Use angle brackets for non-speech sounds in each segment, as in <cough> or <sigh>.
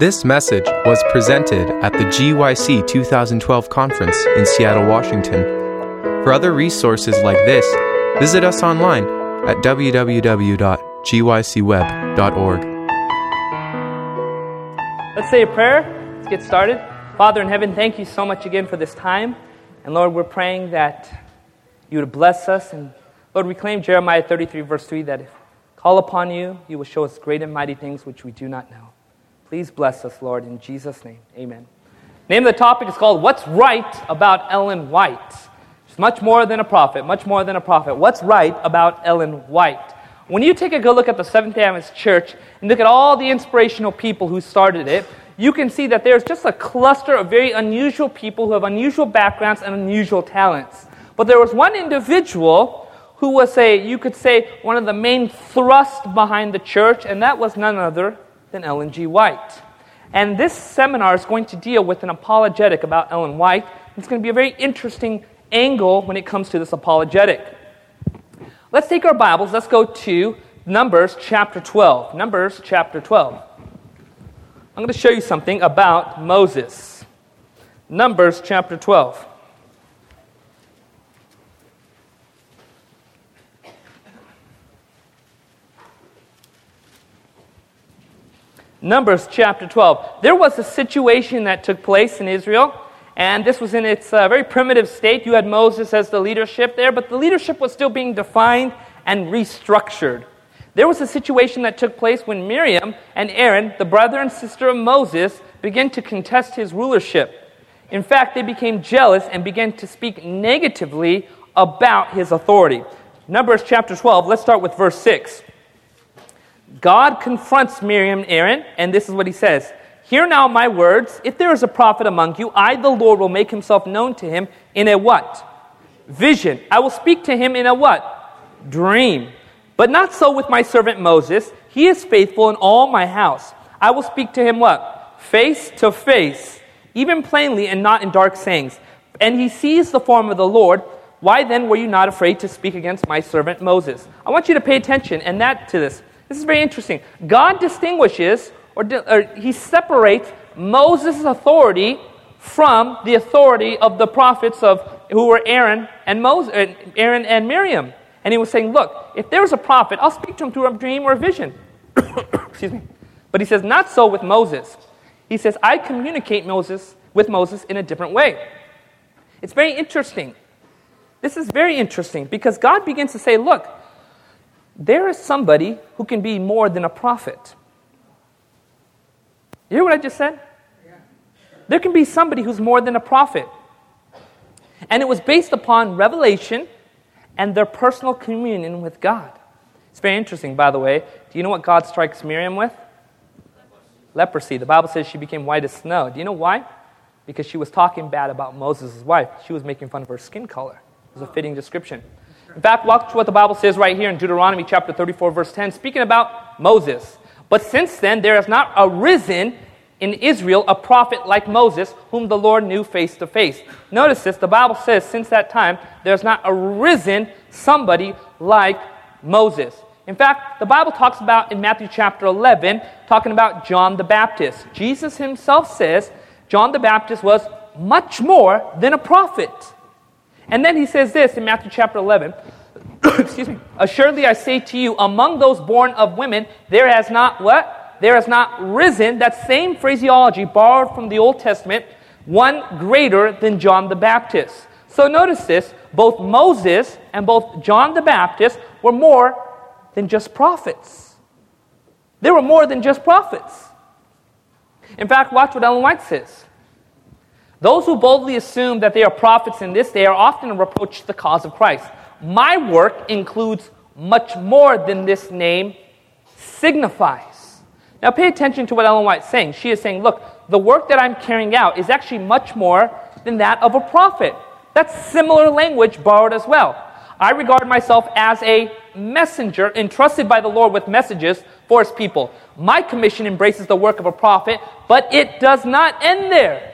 This message was presented at the GYC 2012 conference in Seattle, Washington. For other resources like this, visit us online at www.gycweb.org. Let's say a prayer. Let's get started. Father in heaven, thank you so much again for this time. And Lord, we're praying that you would bless us. And Lord, we claim Jeremiah 33, verse 3, that if call upon you, you will show us great and mighty things which we do not know. Please bless us, Lord, in Jesus' name. Amen. Name of the topic is called What's Right About Ellen White? She's much more than a prophet, much more than a prophet. What's right about Ellen White? When you take a good look at the Seventh day Adventist Church and look at all the inspirational people who started it, you can see that there's just a cluster of very unusual people who have unusual backgrounds and unusual talents. But there was one individual who was a, you could say, one of the main thrust behind the church, and that was none other than Ellen G. White. And this seminar is going to deal with an apologetic about Ellen White. It's going to be a very interesting angle when it comes to this apologetic. Let's take our Bibles, let's go to Numbers chapter 12. Numbers chapter 12. I'm going to show you something about Moses. Numbers chapter 12. Numbers chapter 12. There was a situation that took place in Israel, and this was in its uh, very primitive state. You had Moses as the leadership there, but the leadership was still being defined and restructured. There was a situation that took place when Miriam and Aaron, the brother and sister of Moses, began to contest his rulership. In fact, they became jealous and began to speak negatively about his authority. Numbers chapter 12, let's start with verse 6. God confronts Miriam and Aaron, and this is what he says Hear now my words. If there is a prophet among you, I, the Lord, will make himself known to him in a what? Vision. I will speak to him in a what? Dream. But not so with my servant Moses. He is faithful in all my house. I will speak to him what? Face to face, even plainly and not in dark sayings. And he sees the form of the Lord. Why then were you not afraid to speak against my servant Moses? I want you to pay attention and that to this. This is very interesting. God distinguishes or, or he separates Moses' authority from the authority of the prophets of who were Aaron and Moses, Aaron and Miriam. And he was saying, Look, if there's a prophet, I'll speak to him through a dream or a vision. <coughs> Excuse me. But he says, Not so with Moses. He says, I communicate Moses with Moses in a different way. It's very interesting. This is very interesting because God begins to say, Look, there is somebody who can be more than a prophet. You hear what I just said? There can be somebody who's more than a prophet. And it was based upon revelation and their personal communion with God. It's very interesting, by the way. Do you know what God strikes Miriam with? Leprosy. The Bible says she became white as snow. Do you know why? Because she was talking bad about Moses' wife. She was making fun of her skin color. It was a fitting description. In fact, watch what the Bible says right here in Deuteronomy chapter 34, verse 10, speaking about Moses. But since then, there has not arisen in Israel a prophet like Moses, whom the Lord knew face to face. Notice this the Bible says, since that time, there's not arisen somebody like Moses. In fact, the Bible talks about in Matthew chapter 11, talking about John the Baptist. Jesus himself says John the Baptist was much more than a prophet. And then he says this in Matthew chapter 11. <coughs> Excuse me. Assuredly I say to you, among those born of women, there has not what? There has not risen, that same phraseology borrowed from the Old Testament, one greater than John the Baptist. So notice this both Moses and both John the Baptist were more than just prophets. They were more than just prophets. In fact, watch what Ellen White says. Those who boldly assume that they are prophets in this day are often reproached the cause of Christ. My work includes much more than this name signifies. Now, pay attention to what Ellen White's saying. She is saying, look, the work that I'm carrying out is actually much more than that of a prophet. That's similar language borrowed as well. I regard myself as a messenger entrusted by the Lord with messages for his people. My commission embraces the work of a prophet, but it does not end there.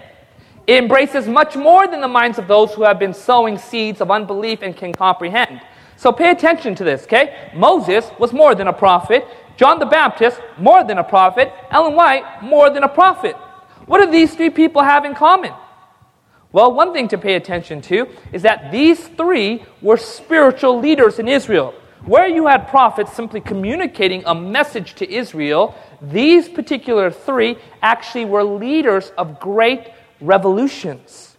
It embraces much more than the minds of those who have been sowing seeds of unbelief and can comprehend. So pay attention to this, okay? Moses was more than a prophet. John the Baptist, more than a prophet. Ellen White, more than a prophet. What do these three people have in common? Well, one thing to pay attention to is that these three were spiritual leaders in Israel. Where you had prophets simply communicating a message to Israel, these particular three actually were leaders of great revolutions.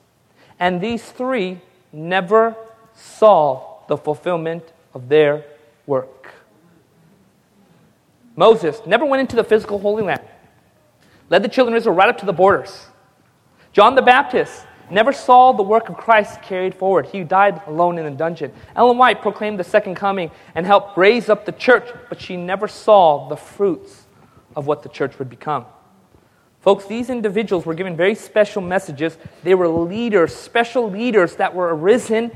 And these three never saw the fulfillment of their work. Moses never went into the physical Holy Land, led the children of Israel right up to the borders. John the Baptist never saw the work of Christ carried forward. He died alone in a dungeon. Ellen White proclaimed the second coming and helped raise up the church, but she never saw the fruits of what the church would become. Folks, these individuals were given very special messages. They were leaders, special leaders that were arisen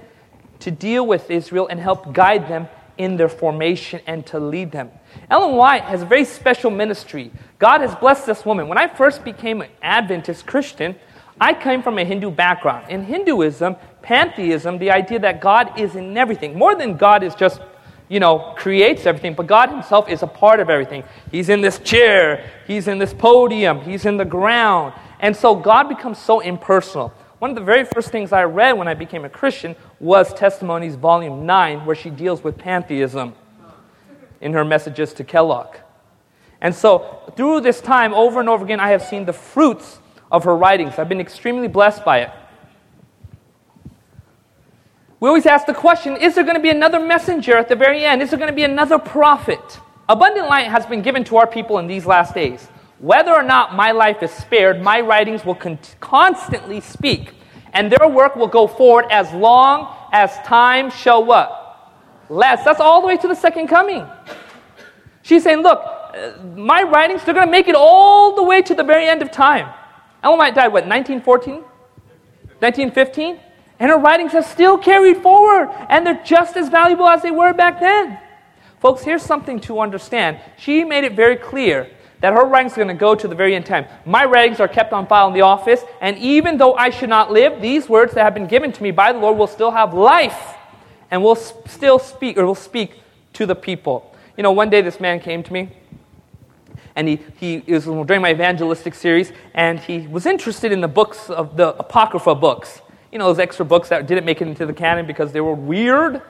to deal with Israel and help guide them in their formation and to lead them. Ellen White has a very special ministry. God has blessed this woman. When I first became an Adventist Christian, I came from a Hindu background. In Hinduism, pantheism, the idea that God is in everything, more than God is just, you know, creates everything, but God Himself is a part of everything. He's in this chair, He's in this podium, He's in the ground. And so God becomes so impersonal. One of the very first things I read when I became a Christian was Testimonies, Volume 9, where she deals with pantheism in her messages to Kellogg. And so, through this time, over and over again, I have seen the fruits of her writings. I've been extremely blessed by it. We always ask the question is there going to be another messenger at the very end? Is there going to be another prophet? Abundant light has been given to our people in these last days. Whether or not my life is spared, my writings will con- constantly speak, and their work will go forward as long as time shall what? Last. That's all the way to the second coming. She's saying, look, uh, my writings, they're going to make it all the way to the very end of time. Ellen White died, what, 1914? 1915? And her writings have still carried forward, and they're just as valuable as they were back then. Folks, here's something to understand. She made it very clear that her writings are going to go to the very end time. My writings are kept on file in the office, and even though I should not live, these words that have been given to me by the Lord will still have life and will still speak or will speak to the people. You know, one day this man came to me and he, he was during my evangelistic series, and he was interested in the books of the Apocrypha books. You know, those extra books that didn't make it into the canon because they were weird.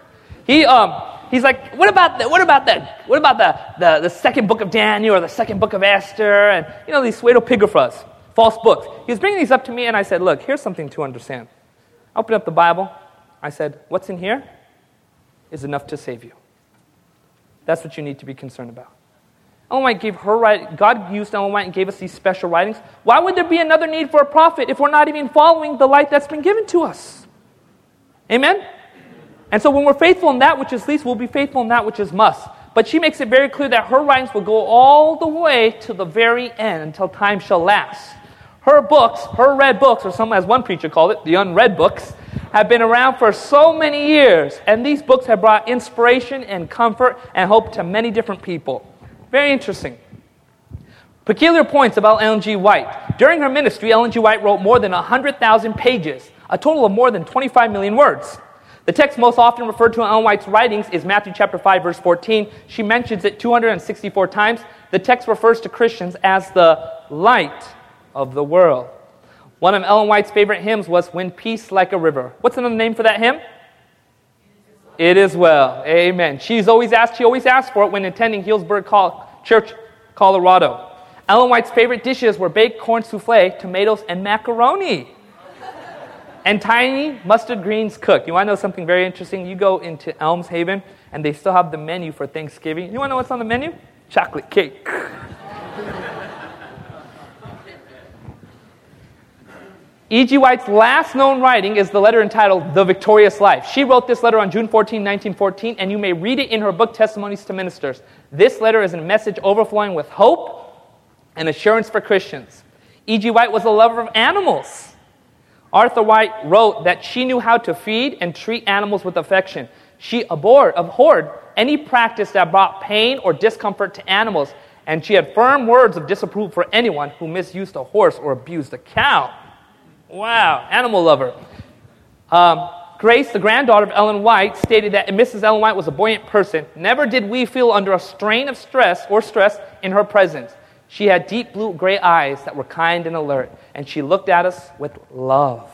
He, um, he's like, what about the, what about the, what about the, the, the second book of Daniel or the second book of Esther? And, you know, these pseudepigraphas, false books. He was bringing these up to me, and I said, look, here's something to understand. I opened up the Bible. I said, what's in here is enough to save you. That's what you need to be concerned about. Ellen White gave her right. God used Ellen White oh and gave us these special writings. Why would there be another need for a prophet if we're not even following the light that's been given to us? Amen? And so when we're faithful in that which is least, we'll be faithful in that which is must. But she makes it very clear that her writings will go all the way to the very end until time shall last. Her books, her read books, or some, as one preacher called it, the unread books, have been around for so many years. And these books have brought inspiration and comfort and hope to many different people. Very interesting. Peculiar points about Ellen G. White. During her ministry, Ellen G. White wrote more than 100,000 pages, a total of more than 25 million words. The text most often referred to in Ellen White's writings is Matthew chapter 5 verse 14. She mentions it 264 times. The text refers to Christians as the light of the world. One of Ellen White's favorite hymns was When Peace Like a River. What's another name for that hymn? It is well. Amen. She's always asked, she always asked for it when attending Healdsburg Church, Colorado. Ellen White's favorite dishes were baked corn souffle, tomatoes, and macaroni. and tiny mustard greens cooked. You want to know something very interesting? You go into Elmshaven, and they still have the menu for Thanksgiving. You want to know what's on the menu? Chocolate cake. E.G. White's last known writing is the letter entitled The Victorious Life. She wrote this letter on June 14, 1914, and you may read it in her book, Testimonies to Ministers. This letter is a message overflowing with hope and assurance for Christians. E.G. White was a lover of animals. Arthur White wrote that she knew how to feed and treat animals with affection. She abhorred, abhorred any practice that brought pain or discomfort to animals, and she had firm words of disapproval for anyone who misused a horse or abused a cow. Wow, animal lover. Um, Grace, the granddaughter of Ellen White, stated that Mrs. Ellen White was a buoyant person. Never did we feel under a strain of stress or stress in her presence. She had deep blue gray eyes that were kind and alert, and she looked at us with love.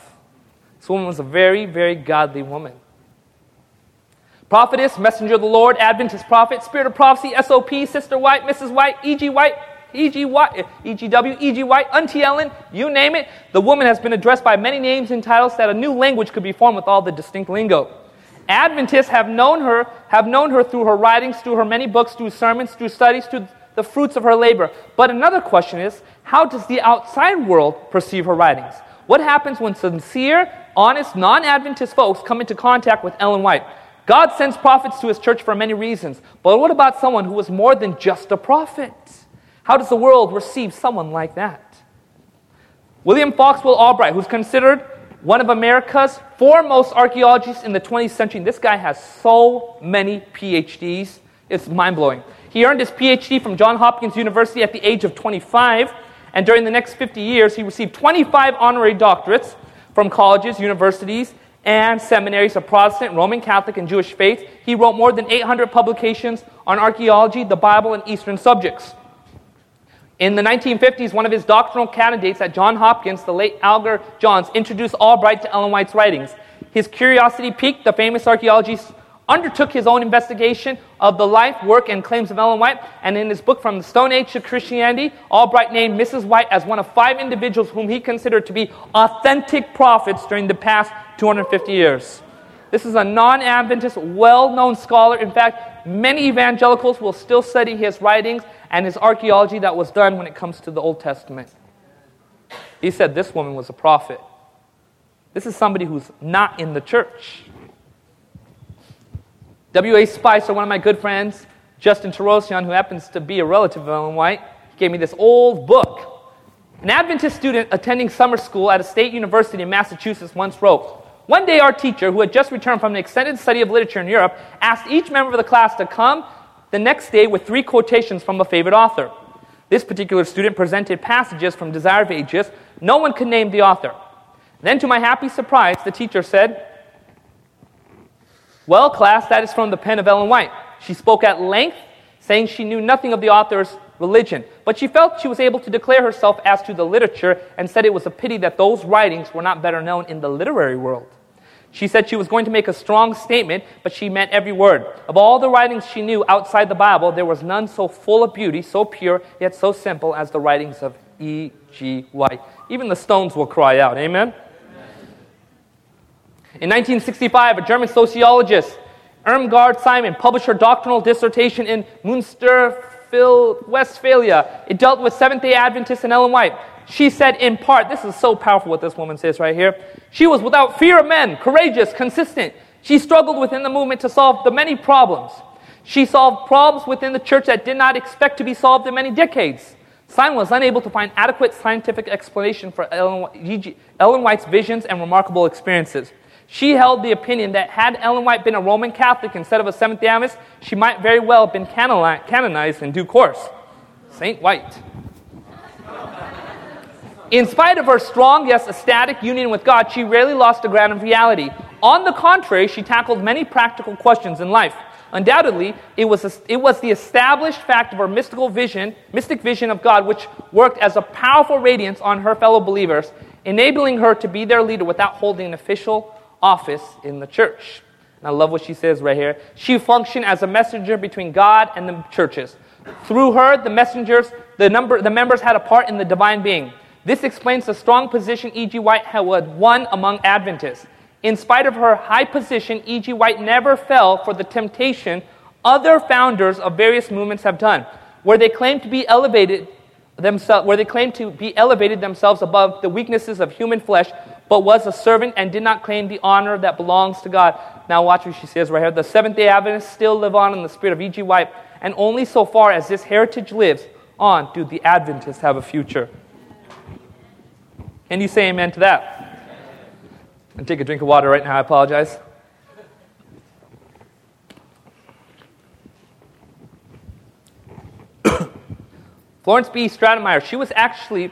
This woman was a very, very godly woman. Prophetess, messenger of the Lord, Adventist prophet, spirit of prophecy, SOP, Sister White, Mrs. White, E.G. White, E.G. White, E.G.W., E.G. White, Auntie Ellen, you name it. The woman has been addressed by many names and titles that a new language could be formed with all the distinct lingo. Adventists have known her, have known her through her writings, through her many books, through sermons, through studies, through the fruits of her labor. But another question is, how does the outside world perceive her writings? What happens when sincere, honest, non-Adventist folks come into contact with Ellen White? God sends prophets to his church for many reasons. But what about someone who was more than just a prophet? How does the world receive someone like that? William Foxwell Albright, who's considered one of America's foremost archaeologists in the 20th century, this guy has so many PhDs, it's mind blowing. He earned his PhD from Johns Hopkins University at the age of 25, and during the next 50 years, he received 25 honorary doctorates from colleges, universities, and seminaries of Protestant, Roman Catholic, and Jewish faith. He wrote more than 800 publications on archaeology, the Bible, and Eastern subjects. In the 1950s, one of his doctoral candidates at Johns Hopkins, the late Alger Johns, introduced Albright to Ellen White's writings. His curiosity piqued, the famous archaeologist undertook his own investigation of the life, work, and claims of Ellen White, and in his book From the Stone Age to Christianity, Albright named Mrs. White as one of five individuals whom he considered to be authentic prophets during the past 250 years. This is a non Adventist, well known scholar. In fact, many evangelicals will still study his writings and his archaeology that was done when it comes to the Old Testament. He said this woman was a prophet. This is somebody who's not in the church. W.A. Spicer, one of my good friends, Justin Terosian, who happens to be a relative of Ellen White, gave me this old book. An Adventist student attending summer school at a state university in Massachusetts once wrote One day, our teacher, who had just returned from an extended study of literature in Europe, asked each member of the class to come the next day with three quotations from a favorite author. This particular student presented passages from Desire of Ages. No one could name the author. Then, to my happy surprise, the teacher said, Well, class, that is from the pen of Ellen White. She spoke at length, saying she knew nothing of the author's religion, but she felt she was able to declare herself as to the literature and said it was a pity that those writings were not better known in the literary world. She said she was going to make a strong statement, but she meant every word. Of all the writings she knew outside the Bible, there was none so full of beauty, so pure, yet so simple as the writings of E.G. White. Even the stones will cry out. Amen? In 1965, a German sociologist, Irmgard Simon, published her doctoral dissertation in Munster, Westphalia. It dealt with Seventh day Adventists and Ellen White. She said, in part, this is so powerful what this woman says right here. She was without fear of men, courageous, consistent. She struggled within the movement to solve the many problems. She solved problems within the church that did not expect to be solved in many decades. Simon was unable to find adequate scientific explanation for Ellen, Ellen White's visions and remarkable experiences. She held the opinion that had Ellen White been a Roman Catholic instead of a Seventh day Adventist, she might very well have been canonized in due course. Saint White. In spite of her strong, yes, ecstatic union with God, she rarely lost the ground of reality. On the contrary, she tackled many practical questions in life. Undoubtedly, it was, a, it was the established fact of her mystical vision, mystic vision of God, which worked as a powerful radiance on her fellow believers, enabling her to be their leader without holding an official office in the church. And I love what she says right here. She functioned as a messenger between God and the churches. Through her, the messengers, the, number, the members had a part in the divine being. This explains the strong position E.G. White had won among Adventists. In spite of her high position, E.G. White never fell for the temptation other founders of various movements have done, where they claim to be elevated themselves, where they claim to be elevated themselves above the weaknesses of human flesh, but was a servant and did not claim the honor that belongs to God. Now watch what she says right here. The Seventh-day Adventists still live on in the spirit of E.G. White, and only so far as this heritage lives on do the Adventists have a future. Can you say amen to that? And take a drink of water right now. I apologize. <coughs> Florence B. Stratemeyer, she was actually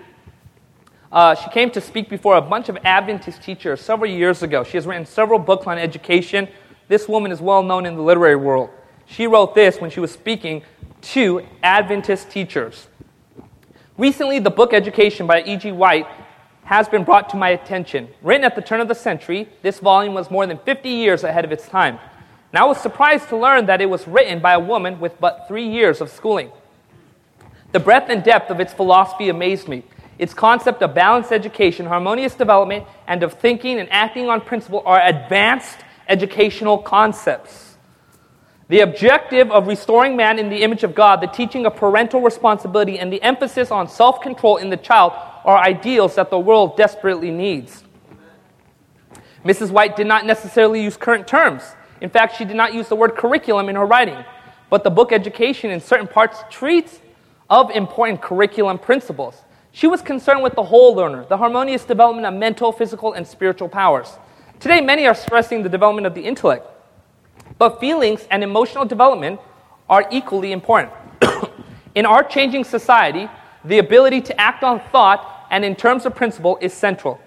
Uh, she came to speak before a bunch of Adventist teachers several years ago. She has written several books on education. This woman is well known in the literary world. She wrote this when she was speaking to Adventist teachers. Recently, the book Education by E.G. White has been brought to my attention. Written at the turn of the century, this volume was more than 50 years ahead of its time. And I was surprised to learn that it was written by a woman with but three years of schooling. The breadth and depth of its philosophy amazed me. Its concept of balanced education, harmonious development, and of thinking and acting on principle are advanced educational concepts. The objective of restoring man in the image of God, the teaching of parental responsibility, and the emphasis on self control in the child are ideals that the world desperately needs. Mrs. White did not necessarily use current terms. In fact, she did not use the word curriculum in her writing. But the book Education, in certain parts, treats of important curriculum principles. She was concerned with the whole learner, the harmonious development of mental, physical, and spiritual powers. Today, many are stressing the development of the intellect, but feelings and emotional development are equally important. <coughs> in our changing society, the ability to act on thought and in terms of principle is central.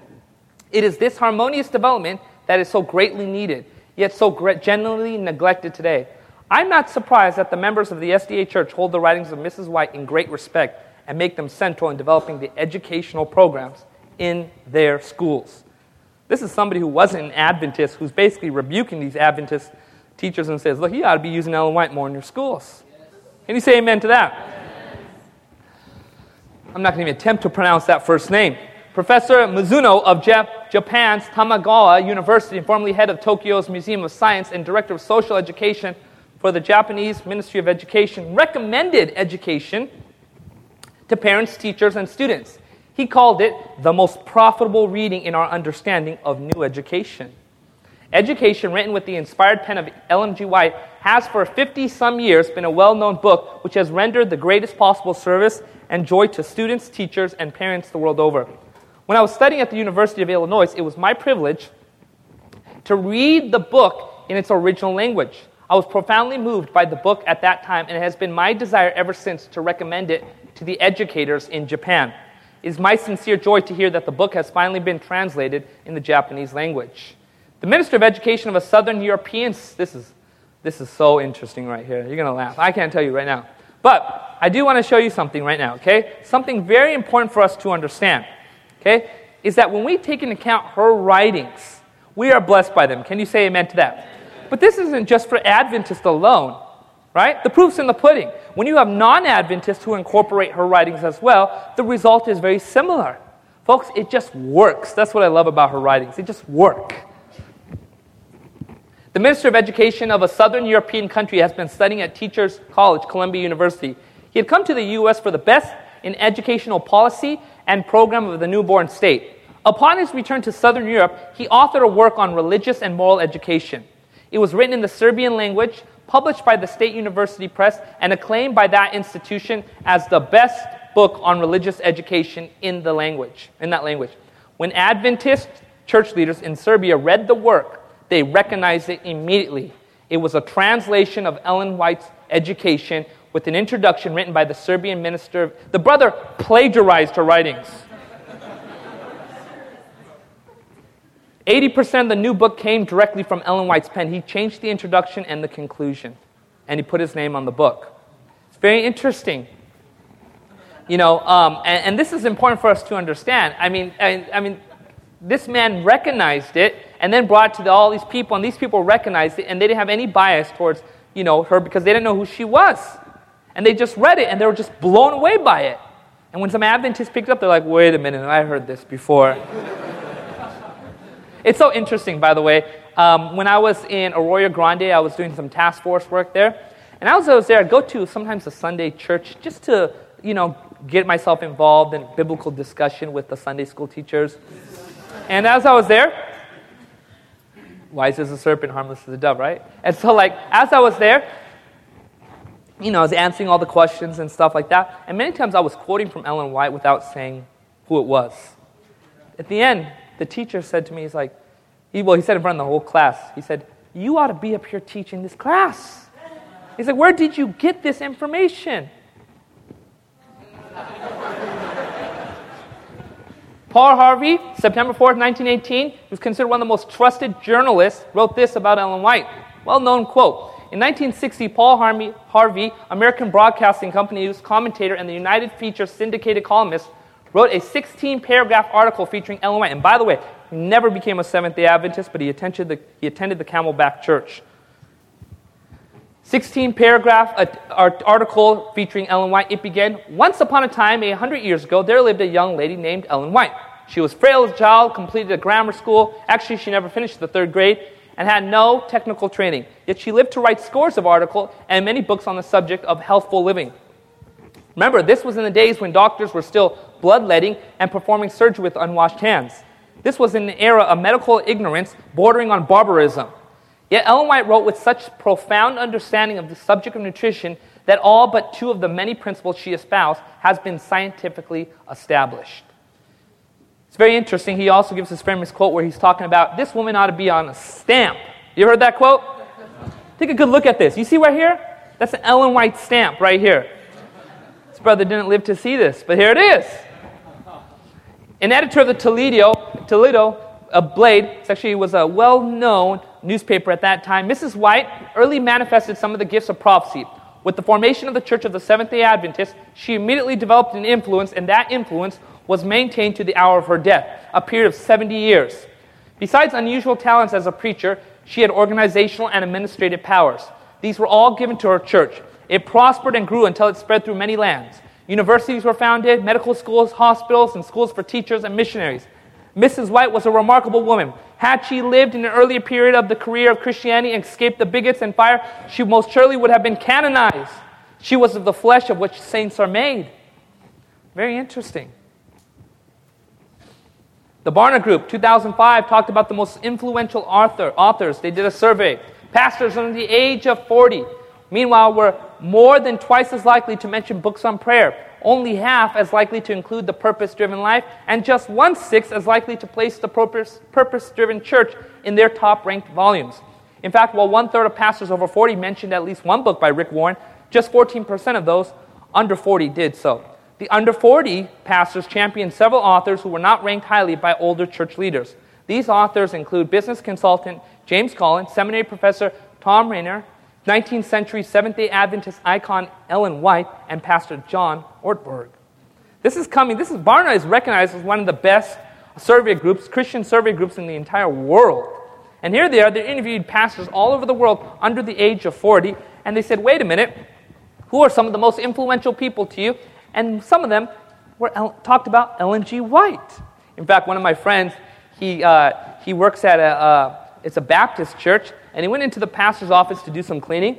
It is this harmonious development that is so greatly needed, yet so generally neglected today. I'm not surprised that the members of the SDA Church hold the writings of Mrs. White in great respect and make them central in developing the educational programs in their schools. This is somebody who wasn't an Adventist who's basically rebuking these Adventist teachers and says, Look, you ought to be using Ellen White more in your schools. Can you say amen to that? I'm not going to even attempt to pronounce that first name. Professor Mizuno of Jap- Japan's Tamagawa University, formerly head of Tokyo's Museum of Science and director of social education for the Japanese Ministry of Education, recommended education to parents, teachers, and students. He called it the most profitable reading in our understanding of new education. Education, written with the inspired pen of Ellen G. White, has for 50 some years been a well known book which has rendered the greatest possible service and joy to students, teachers, and parents the world over. When I was studying at the University of Illinois, it was my privilege to read the book in its original language. I was profoundly moved by the book at that time, and it has been my desire ever since to recommend it to the educators in Japan. It is my sincere joy to hear that the book has finally been translated in the Japanese language. The Minister of Education of a Southern European, this is, this is so interesting right here. You're going to laugh. I can't tell you right now. But I do want to show you something right now, okay? Something very important for us to understand, okay? Is that when we take into account her writings, we are blessed by them. Can you say amen to that? But this isn't just for Adventists alone, right? The proof's in the pudding. When you have non Adventists who incorporate her writings as well, the result is very similar. Folks, it just works. That's what I love about her writings. They just work. The Minister of Education of a Southern European country has been studying at Teachers College, Columbia University. He had come to the U.S. for the best in educational policy and program of the newborn state. Upon his return to Southern Europe, he authored a work on religious and moral education. It was written in the Serbian language, published by the State University Press, and acclaimed by that institution as the best book on religious education in the language, in that language. When Adventist church leaders in Serbia read the work, they recognized it immediately. It was a translation of Ellen White's education with an introduction written by the Serbian minister. The brother plagiarized her writings. 80% of the new book came directly from Ellen White's pen. He changed the introduction and the conclusion, and he put his name on the book. It's very interesting. You know, um, and, and, this is important for us to understand. I mean, I, I mean, this man recognized it and then brought it to the, all these people, and these people recognized it, and they didn't have any bias towards, you know, her because they didn't know who she was. And they just read it, and they were just blown away by it. And when some Adventists picked it up, they're like, wait a minute, I heard this before. <laughs> it's so interesting, by the way. Um, when I was in Arroyo Grande, I was doing some task force work there. And as I was there, I'd go to sometimes a Sunday church just to, you know, get myself involved in biblical discussion with the Sunday school teachers. And as I was there, wise as a serpent, harmless as a dove, right? And so, like, as I was there, you know, I was answering all the questions and stuff like that. And many times I was quoting from Ellen White without saying who it was. At the end, the teacher said to me, he's like, he, well, he said in front of the whole class, he said, You ought to be up here teaching this class. He's like, Where did you get this information? Paul Harvey, September 4th, 1918, was considered one of the most trusted journalists, wrote this about Ellen White. Well known quote. In 1960, Paul Harvey, American Broadcasting Company news commentator and the United Feature syndicated columnist, wrote a 16 paragraph article featuring Ellen White. And by the way, he never became a Seventh day Adventist, but he attended the, he attended the Camelback Church. 16 paragraph article featuring Ellen White. It began Once upon a time, a hundred years ago, there lived a young lady named Ellen White. She was frail as a child, completed a grammar school. Actually, she never finished the third grade and had no technical training. Yet she lived to write scores of articles and many books on the subject of healthful living. Remember, this was in the days when doctors were still bloodletting and performing surgery with unwashed hands. This was in an era of medical ignorance bordering on barbarism. Yet Ellen White wrote with such profound understanding of the subject of nutrition that all but two of the many principles she espoused has been scientifically established. It's very interesting. He also gives this famous quote where he's talking about this woman ought to be on a stamp. You heard that quote? Take a good look at this. You see right here? That's an Ellen White stamp right here. This brother didn't live to see this, but here it is. An editor of the Toledo, Toledo a Blade, it actually was a well-known newspaper at that time. Mrs. White early manifested some of the gifts of prophecy. With the formation of the Church of the Seventh-day Adventists, she immediately developed an influence, and that influence was maintained to the hour of her death, a period of 70 years. Besides unusual talents as a preacher, she had organizational and administrative powers. These were all given to her church. It prospered and grew until it spread through many lands. Universities were founded, medical schools, hospitals, and schools for teachers and missionaries. Mrs. White was a remarkable woman. Had she lived in an earlier period of the career of Christianity and escaped the bigots and fire, she most surely would have been canonized. She was of the flesh of which saints are made. Very interesting. The Barna Group, 2005, talked about the most influential author, authors. They did a survey. Pastors under the age of 40, meanwhile, were more than twice as likely to mention books on prayer, only half as likely to include the purpose driven life, and just one sixth as likely to place the purpose driven church in their top ranked volumes. In fact, while one third of pastors over 40 mentioned at least one book by Rick Warren, just 14% of those under 40 did so. The under 40 pastors championed several authors who were not ranked highly by older church leaders. These authors include business consultant James Collins, seminary professor Thom Rainer, 19th century Seventh day Adventist icon Ellen White, and Pastor John Ortberg. This is coming, this is Barna is recognized as one of the best survey groups, Christian survey groups in the entire world. And here they are, they interviewed pastors all over the world under the age of 40, and they said, wait a minute, who are some of the most influential people to you? And some of them were talked about Ellen G. White. In fact, one of my friends, he, uh, he works at a, uh, it's a Baptist church, and he went into the pastor's office to do some cleaning,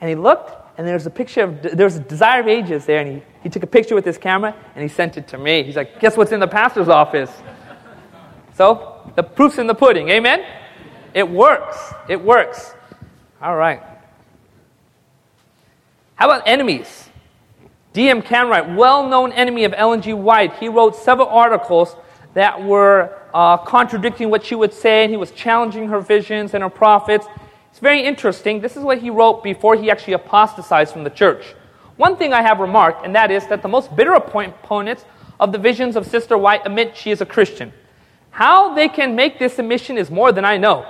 and he looked, and there's a picture of, there's a Desire of Ages there, and he, he took a picture with his camera, and he sent it to me. He's like, guess what's in the pastor's office? So, the proof's in the pudding, amen? It works. It works. All right. How about enemies? D.M. Canright, well known enemy of Ellen G. White, he wrote several articles that were uh, contradicting what she would say, and he was challenging her visions and her prophets. It's very interesting. This is what he wrote before he actually apostatized from the church. One thing I have remarked, and that is that the most bitter opponents of the visions of Sister White admit she is a Christian. How they can make this admission is more than I know.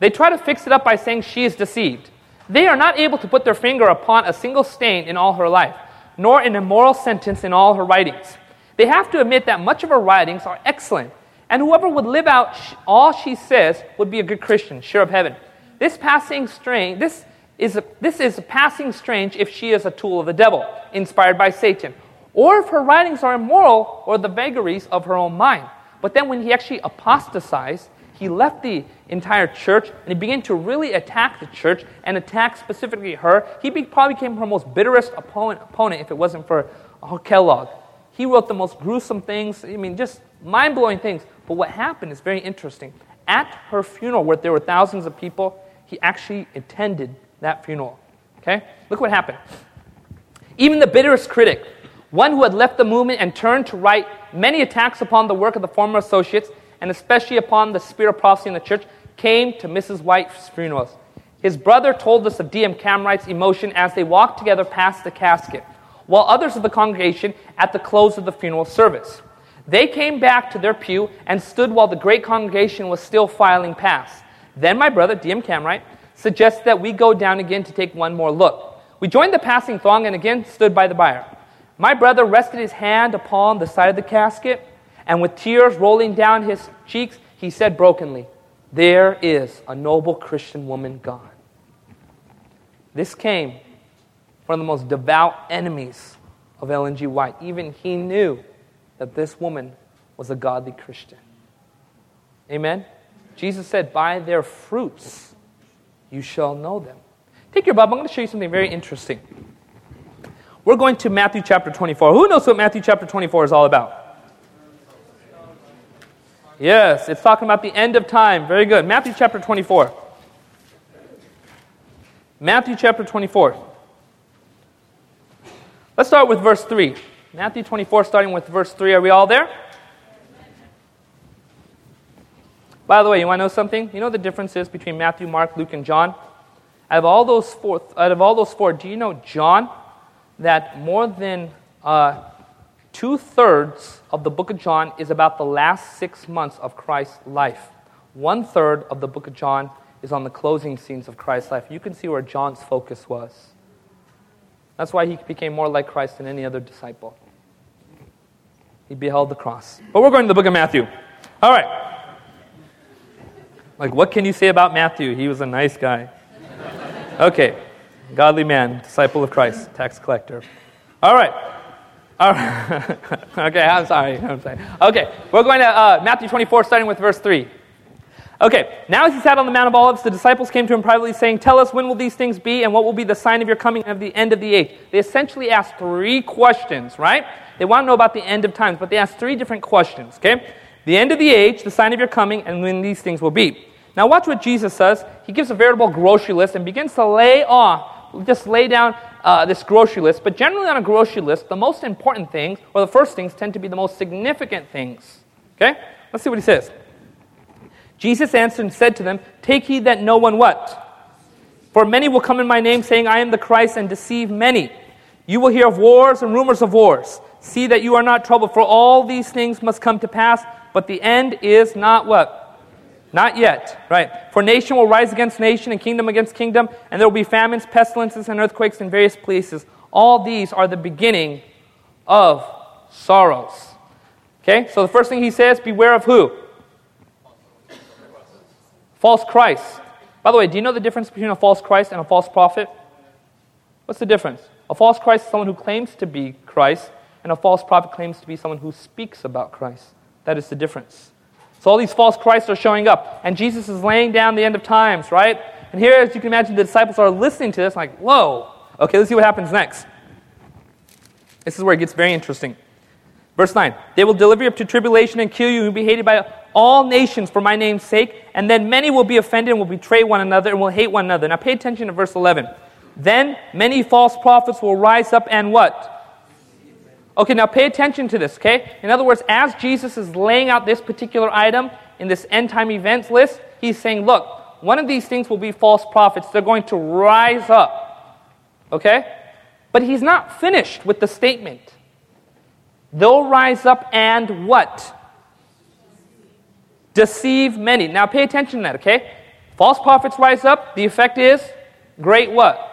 They try to fix it up by saying she is deceived. They are not able to put their finger upon a single stain in all her life nor an immoral sentence in all her writings. They have to admit that much of her writings are excellent, and whoever would live out all she says would be a good Christian, sure of heaven. This passing strange, this is a, this is passing strange if she is a tool of the devil, inspired by Satan, or if her writings are immoral or the vagaries of her own mind. But then when he actually apostatized, he left the entire church and he began to really attack the church and attack specifically her. He be, probably became her most bitterest opponent, opponent if it wasn't for Kellogg. He wrote the most gruesome things, I mean, just mind blowing things. But what happened is very interesting. At her funeral, where there were thousands of people, he actually attended that funeral. Okay? Look what happened. Even the bitterest critic, one who had left the movement and turned to write many attacks upon the work of the former associates, and especially upon the spirit of prophecy in the church, came to Mrs. White's funerals. His brother told us of D.M. Canright's emotion as they walked together past the casket, while others of the congregation at the close of the funeral service. They came back to their pew and stood while the great congregation was still filing past. Then my brother, D.M. Canright, suggested that we go down again to take one more look. We joined the passing throng and again stood by the bier. My brother rested his hand upon the side of the casket, and with tears rolling down his cheeks, he said brokenly, There is a noble Christian woman gone. This came from the most devout enemies of Ellen G. White. Even he knew that this woman was a godly Christian. Amen? Jesus said, By their fruits you shall know them. Take your Bible. I'm going to show you something very interesting. We're going to Matthew chapter 24. Who knows what Matthew chapter 24 is all about? Yes, it's talking about the end of time. Very good. Matthew chapter 24. Matthew chapter 24. Let's start with verse 3. Matthew 24, starting with verse 3. Are we all there? By the way, you want to know something? You know the differences between Matthew, Mark, Luke, and John? Out of all those four, out of all those four do you know John that more than uh, two thirds of the book of John is about the last six months of Christ's life? One third of the book of John is on the closing scenes of Christ's life. You can see where John's focus was. That's why he became more like Christ than any other disciple. He beheld the cross. But we're going to the book of Matthew. All right. Like, what can you say about Matthew? He was a nice guy. Okay. Godly man, disciple of Christ, tax collector. All right. All right. <laughs> okay, I'm sorry. I'm sorry. Okay, we're going to uh, Matthew 24, starting with verse 3. Okay, now as he sat on the Mount of Olives, the disciples came to him privately, saying, Tell us when will these things be, and what will be the sign of your coming and of the end of the age? They essentially asked three questions, right? They want to know about the end of times, but they asked three different questions, okay? The end of the age, the sign of your coming, and when these things will be. Now, watch what Jesus says. He gives a veritable grocery list and begins to lay off, just lay down uh, this grocery list. But generally, on a grocery list, the most important things, or the first things, tend to be the most significant things. Okay? Let's see what he says. Jesus answered and said to them, Take heed that no one what? For many will come in my name, saying, I am the Christ, and deceive many. You will hear of wars and rumors of wars. See that you are not troubled, for all these things must come to pass, but the end is not what? Not yet, right? For nation will rise against nation and kingdom against kingdom, and there will be famines, pestilences, and earthquakes in various places. All these are the beginning of sorrows. Okay, so the first thing he says, beware of who? False Christ. By the way, do you know the difference between a false Christ and a false prophet? What's the difference? A false Christ is someone who claims to be Christ, and a false prophet claims to be someone who speaks about Christ. That is the difference. So all these false Christs are showing up, and Jesus is laying down the end of times, right? And here, as you can imagine, the disciples are listening to this, like, whoa. Okay, let's see what happens next. This is where it gets very interesting. Verse 9 They will deliver you up to tribulation and kill you and be hated by all nations for my name's sake, and then many will be offended and will betray one another and will hate one another. Now pay attention to verse 11. Then many false prophets will rise up and what? Okay, now pay attention to this, okay? In other words, as Jesus is laying out this particular item in this end time events list, he's saying, look, one of these things will be false prophets. They're going to rise up, okay? But he's not finished with the statement. They'll rise up and what? Deceive many. Now pay attention to that, okay? False prophets rise up. The effect is great what?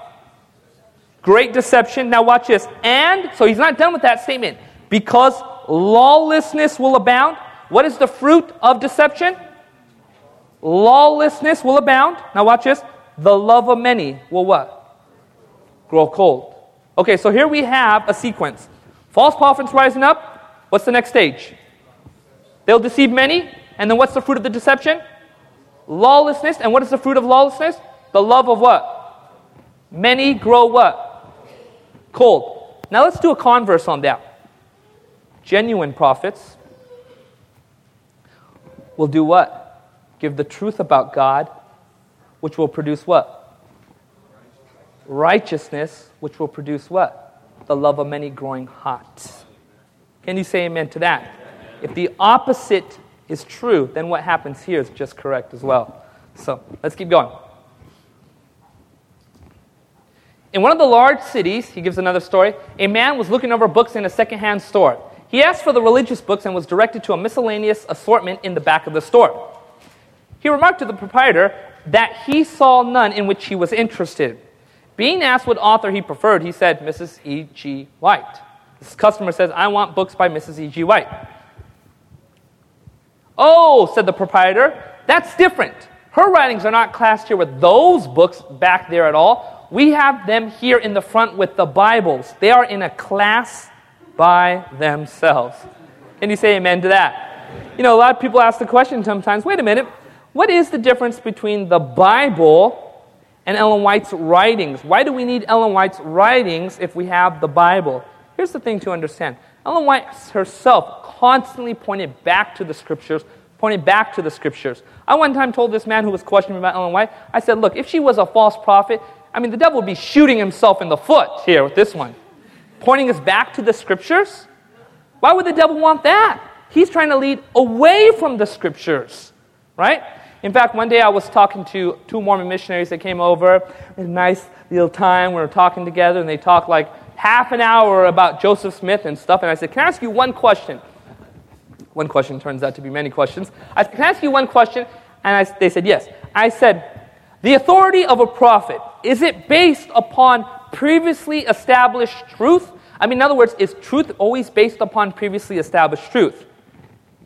Great deception. Now, watch this. And, so he's not done with that statement. Because lawlessness will abound. What is the fruit of deception? Lawlessness will abound. Now, watch this. The love of many will what? Grow cold. Okay, so here we have a sequence. False prophets rising up. What's the next stage? They'll deceive many. And then what's the fruit of the deception? Lawlessness. And what is the fruit of lawlessness? The love of what? Many grow what? cold. Now let's do a converse on that. Genuine prophets will do what? Give the truth about God, which will produce what? Righteousness, which will produce what? The love of many growing hot. Can you say amen to that? If the opposite is true, then what happens here is just correct as well. So let's keep going. In one of the large cities, he gives another story, a man was looking over books in a secondhand store. He asked for the religious books and was directed to a miscellaneous assortment in the back of the store. He remarked to the proprietor that he saw none in which he was interested. Being asked what author he preferred, he said, Mrs. E.G. White. This customer says, I want books by Mrs. E.G. White. Oh, said the proprietor, that's different. Her writings are not classed here with those books back there at all. We have them here in the front with the Bibles. They are in a class by themselves. Can you say amen to that? You know, a lot of people ask the question sometimes wait a minute, what is the difference between the Bible and Ellen White's writings? Why do we need Ellen White's writings if we have the Bible? Here's the thing to understand Ellen White herself constantly pointed back to the scriptures, pointed back to the scriptures. I one time told this man who was questioning about Ellen White, I said, Look, if she was a false prophet, I mean, the devil would be shooting himself in the foot here with this one, pointing us back to the scriptures. Why would the devil want that? He's trying to lead away from the scriptures, right? In fact, one day I was talking to two Mormon missionaries that came over. A nice little time. We were talking together, and they talked like half an hour about Joseph Smith and stuff. And I said, Can I ask you one question? One question turns out to be many questions. I said, Can I ask you one question? And I, they said, Yes. I said, The authority of a prophet, is it based upon previously established truth? I mean, in other words, is truth always based upon previously established truth?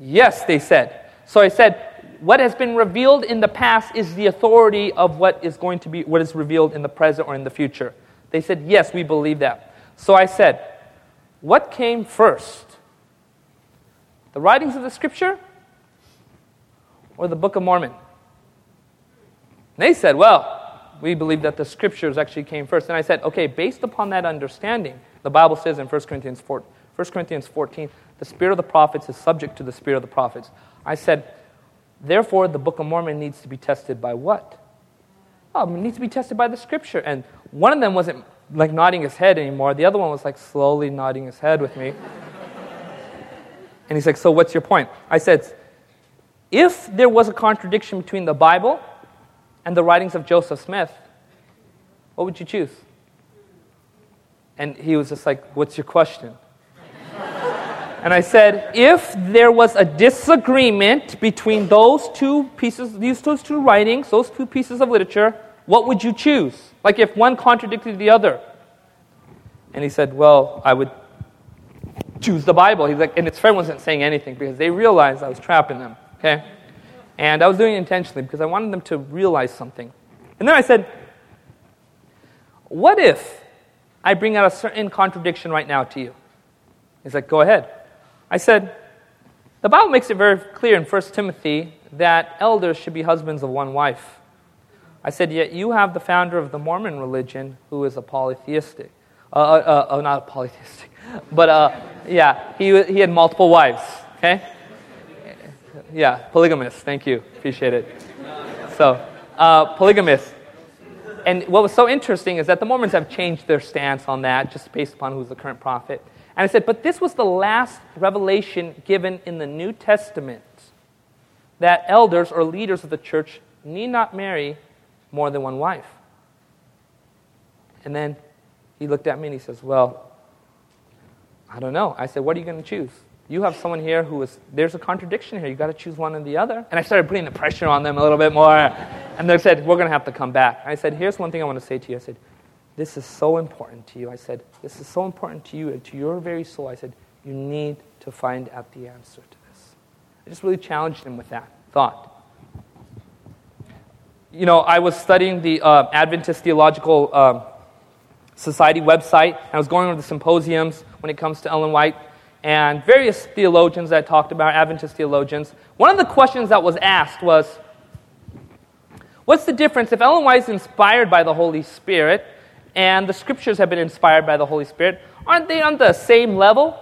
Yes, they said. So I said, what has been revealed in the past is the authority of what is going to be what is revealed in the present or in the future. They said, "Yes, we believe that." So I said, "What came first? The writings of the scripture or the Book of Mormon?" And they said, "Well, we believe that the scriptures actually came first. And I said, "Okay, based upon that understanding, the Bible says in 1 Corinthians 4, 1 Corinthians 14, the spirit of the prophets is subject to the spirit of the prophets." I said, Therefore, the Book of Mormon needs to be tested by what? Oh, it needs to be tested by the scripture. And one of them wasn't like nodding his head anymore. The other one was like slowly nodding his head with me. and he's like, So what's your point? I said, If there was a contradiction between the Bible and the writings of Joseph Smith, what would you choose? And he was just like, What's your question? And I said, if there was a disagreement between those two pieces, these two writings, those two pieces of literature, what would you choose? Like if one contradicted the other. And he said, well, I would choose the Bible. He's like, and his friend wasn't saying anything because they realized I was trapping them. Okay? And I was doing it intentionally because I wanted them to realize something. And then I said, what if I bring out a certain contradiction right now to you? He's like, go ahead. I said, the Bible makes it very clear in 1 Timothy that elders should be husbands of one wife. I said, yet you have the founder of the Mormon religion who is a polytheistic. Uh, uh, uh, not a polytheistic, <laughs> but uh, yeah, he, he had multiple wives, okay? Yeah, polygamous, thank you, appreciate it. So, uh, polygamous. And what was so interesting is that the Mormons have changed their stance on that just based upon who's the current prophet. And I said, but this was the last revelation given in the New Testament that elders or leaders of the church need not marry more than one wife. And then he looked at me and he says, Well, I don't know. I said, What are you going to choose? You have someone here who is, there's a contradiction here. You've got to choose one or the other. And I started putting the pressure on them a little bit more. And they said, We're going to have to come back. I said, Here's one thing I want to say to you. I said, this is so important to you. I said, This is so important to you and to your very soul. I said, You need to find out the answer to this. I just really challenged him with that thought. You know, I was studying the uh, Adventist Theological um, Society website. and I was going over the symposiums when it comes to Ellen White and various theologians that talked about, Adventist theologians. One of the questions that was asked was, What's the difference if Ellen White is inspired by the Holy Spirit and the scriptures have been inspired by the Holy Spirit, aren't they on the same level?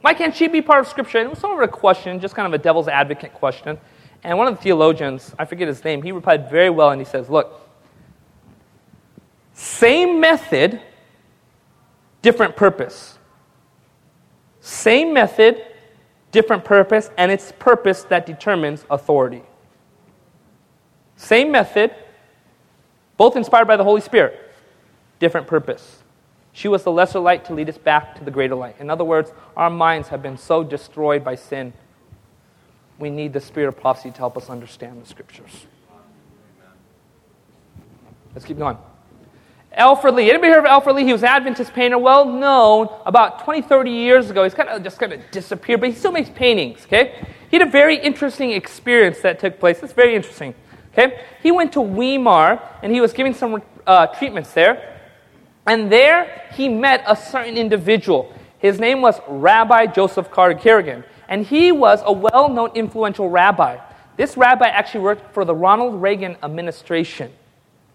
Why can't she be part of scripture? And it was sort of a question, just kind of a devil's advocate question. And one of the theologians, I forget his name, he replied very well and he says, Look, same method, different purpose. Same method, different purpose, and it's purpose that determines authority. Same method, both inspired by the Holy Spirit different purpose. She was the lesser light to lead us back to the greater light. In other words, our minds have been so destroyed by sin. We need the spirit of prophecy to help us understand the scriptures. Let's keep going. Alfred Lee. Anybody heard of Alfred Lee? He was an Adventist painter, well known about 20, 30 years ago. He's kind of just kind of disappeared, but he still makes paintings, okay? He had a very interesting experience that took place. It's very interesting, okay? He went to Weimar, and he was giving some uh, treatments there. And there he met a certain individual. His name was Rabbi Joseph Carter Kerrigan. And he was a well known, influential rabbi. This rabbi actually worked for the Ronald Reagan administration.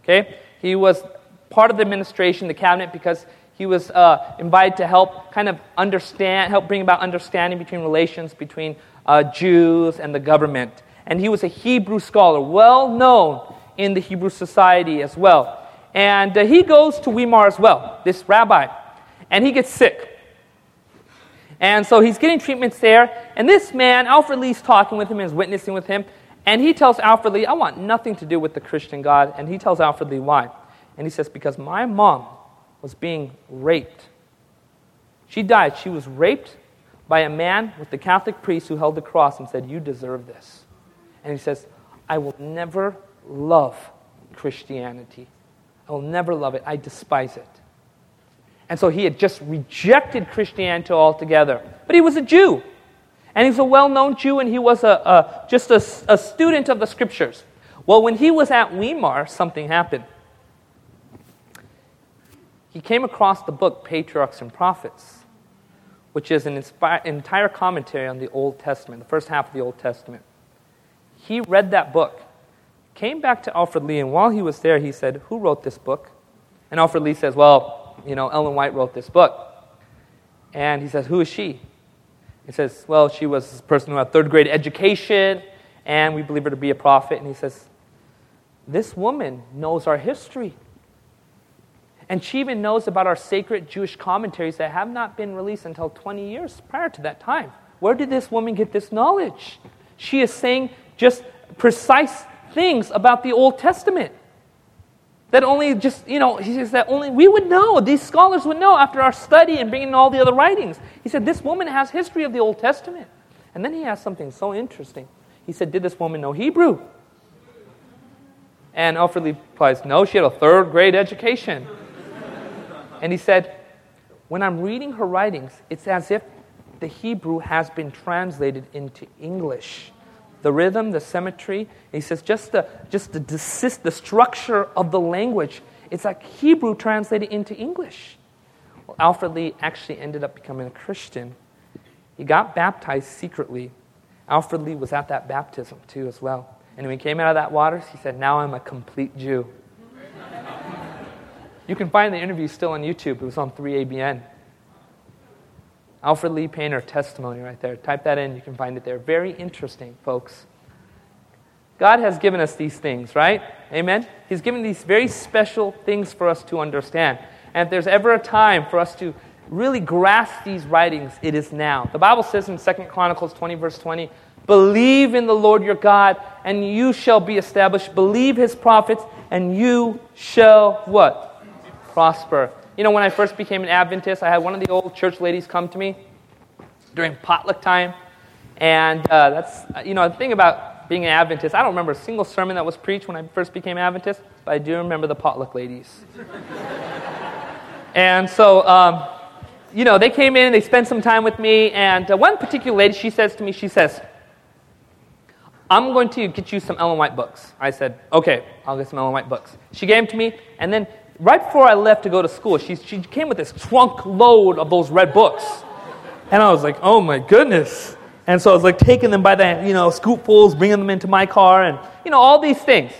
Okay? He was part of the administration, the cabinet, because he was uh, invited to help kind of understand, help bring about understanding between relations between uh, Jews and the government. And he was a Hebrew scholar, well known in the Hebrew society as well. And uh, he goes to Weimar as well, this rabbi, and he gets sick. And so he's getting treatments there. And this man, Alfred Lee's talking with him and is witnessing with him. And he tells Alfred Lee, I want nothing to do with the Christian God. And he tells Alfred Lee why. And he says, Because my mom was being raped. She died. She was raped by a man with the Catholic priest who held the cross and said, You deserve this. And he says, I will never love Christianity. I will never love it. I despise it. And so he had just rejected Christianity altogether. But he was a Jew. And he's a well known Jew, and he was a, a just a, a student of the scriptures. Well, when he was at Weimar, something happened he came across the book Patriarchs and Prophets, which is an inspi- entire commentary on the Old Testament, the first half of the Old Testament. He read that book, came back to Alfred Lee, and while he was there, he said, Who wrote this book? And Alfred Lee says, Well, you know, Ellen White wrote this book. And he says, Who is she? He says, Well, she was a person who had third grade education, and we believe her to be a prophet. And he says, This woman knows our history. And she even knows about our sacred Jewish commentaries that have not been released until 20 years prior to that time. Where did this woman get this knowledge? She is saying just precise things about the Old Testament. That only just, you know, he says that only we would know, these scholars would know after our study and bringing in all the other writings. He said, This woman has history of the Old Testament. And then he asked something so interesting. He said, Did this woman know Hebrew? And Alfred Lee replies, No, she had a third grade education. And he said, When I'm reading her writings, it's as if the Hebrew has been translated into English. The rhythm, the symmetry, he says, just the, just the, the, the structure of the language, it's like Hebrew translated into English. Well, Alfred Lee actually ended up becoming a Christian. He got baptized secretly. Alfred Lee was at that baptism too, as well. And when he came out of that water, he said, Now I'm a complete Jew. <laughs> You can find the interview still on YouTube. It was on 3ABN. Alfred Lee Painter testimony right there. Type that in, you can find it there. Very interesting, folks. God has given us these things, right? Amen? He's given these very special things for us to understand. And if there's ever a time for us to really grasp these writings, it is now. The Bible says in 2 Chronicles 20, verse 20, Believe in the Lord your God, and you shall be established. Believe his prophets, and you shall what? prosper. You know, when I first became an Adventist, I had one of the old church ladies come to me during potluck time. And uh, that's, you know, the thing about being an Adventist, I don't remember a single sermon that was preached when I first became Adventist, but I do remember the potluck ladies. <laughs> and so, um, you know, they came in, they spent some time with me, and uh, one particular lady, she says to me, she says, I'm going to get you some Ellen White books. I said, okay, I'll get some Ellen White books. She gave them to me, and then right before I left to go to school, she, she came with this trunk load of those red books. And I was like, oh my goodness. And so I was like taking them by the, you know, scoopfuls, bringing them into my car, and, you know, all these things.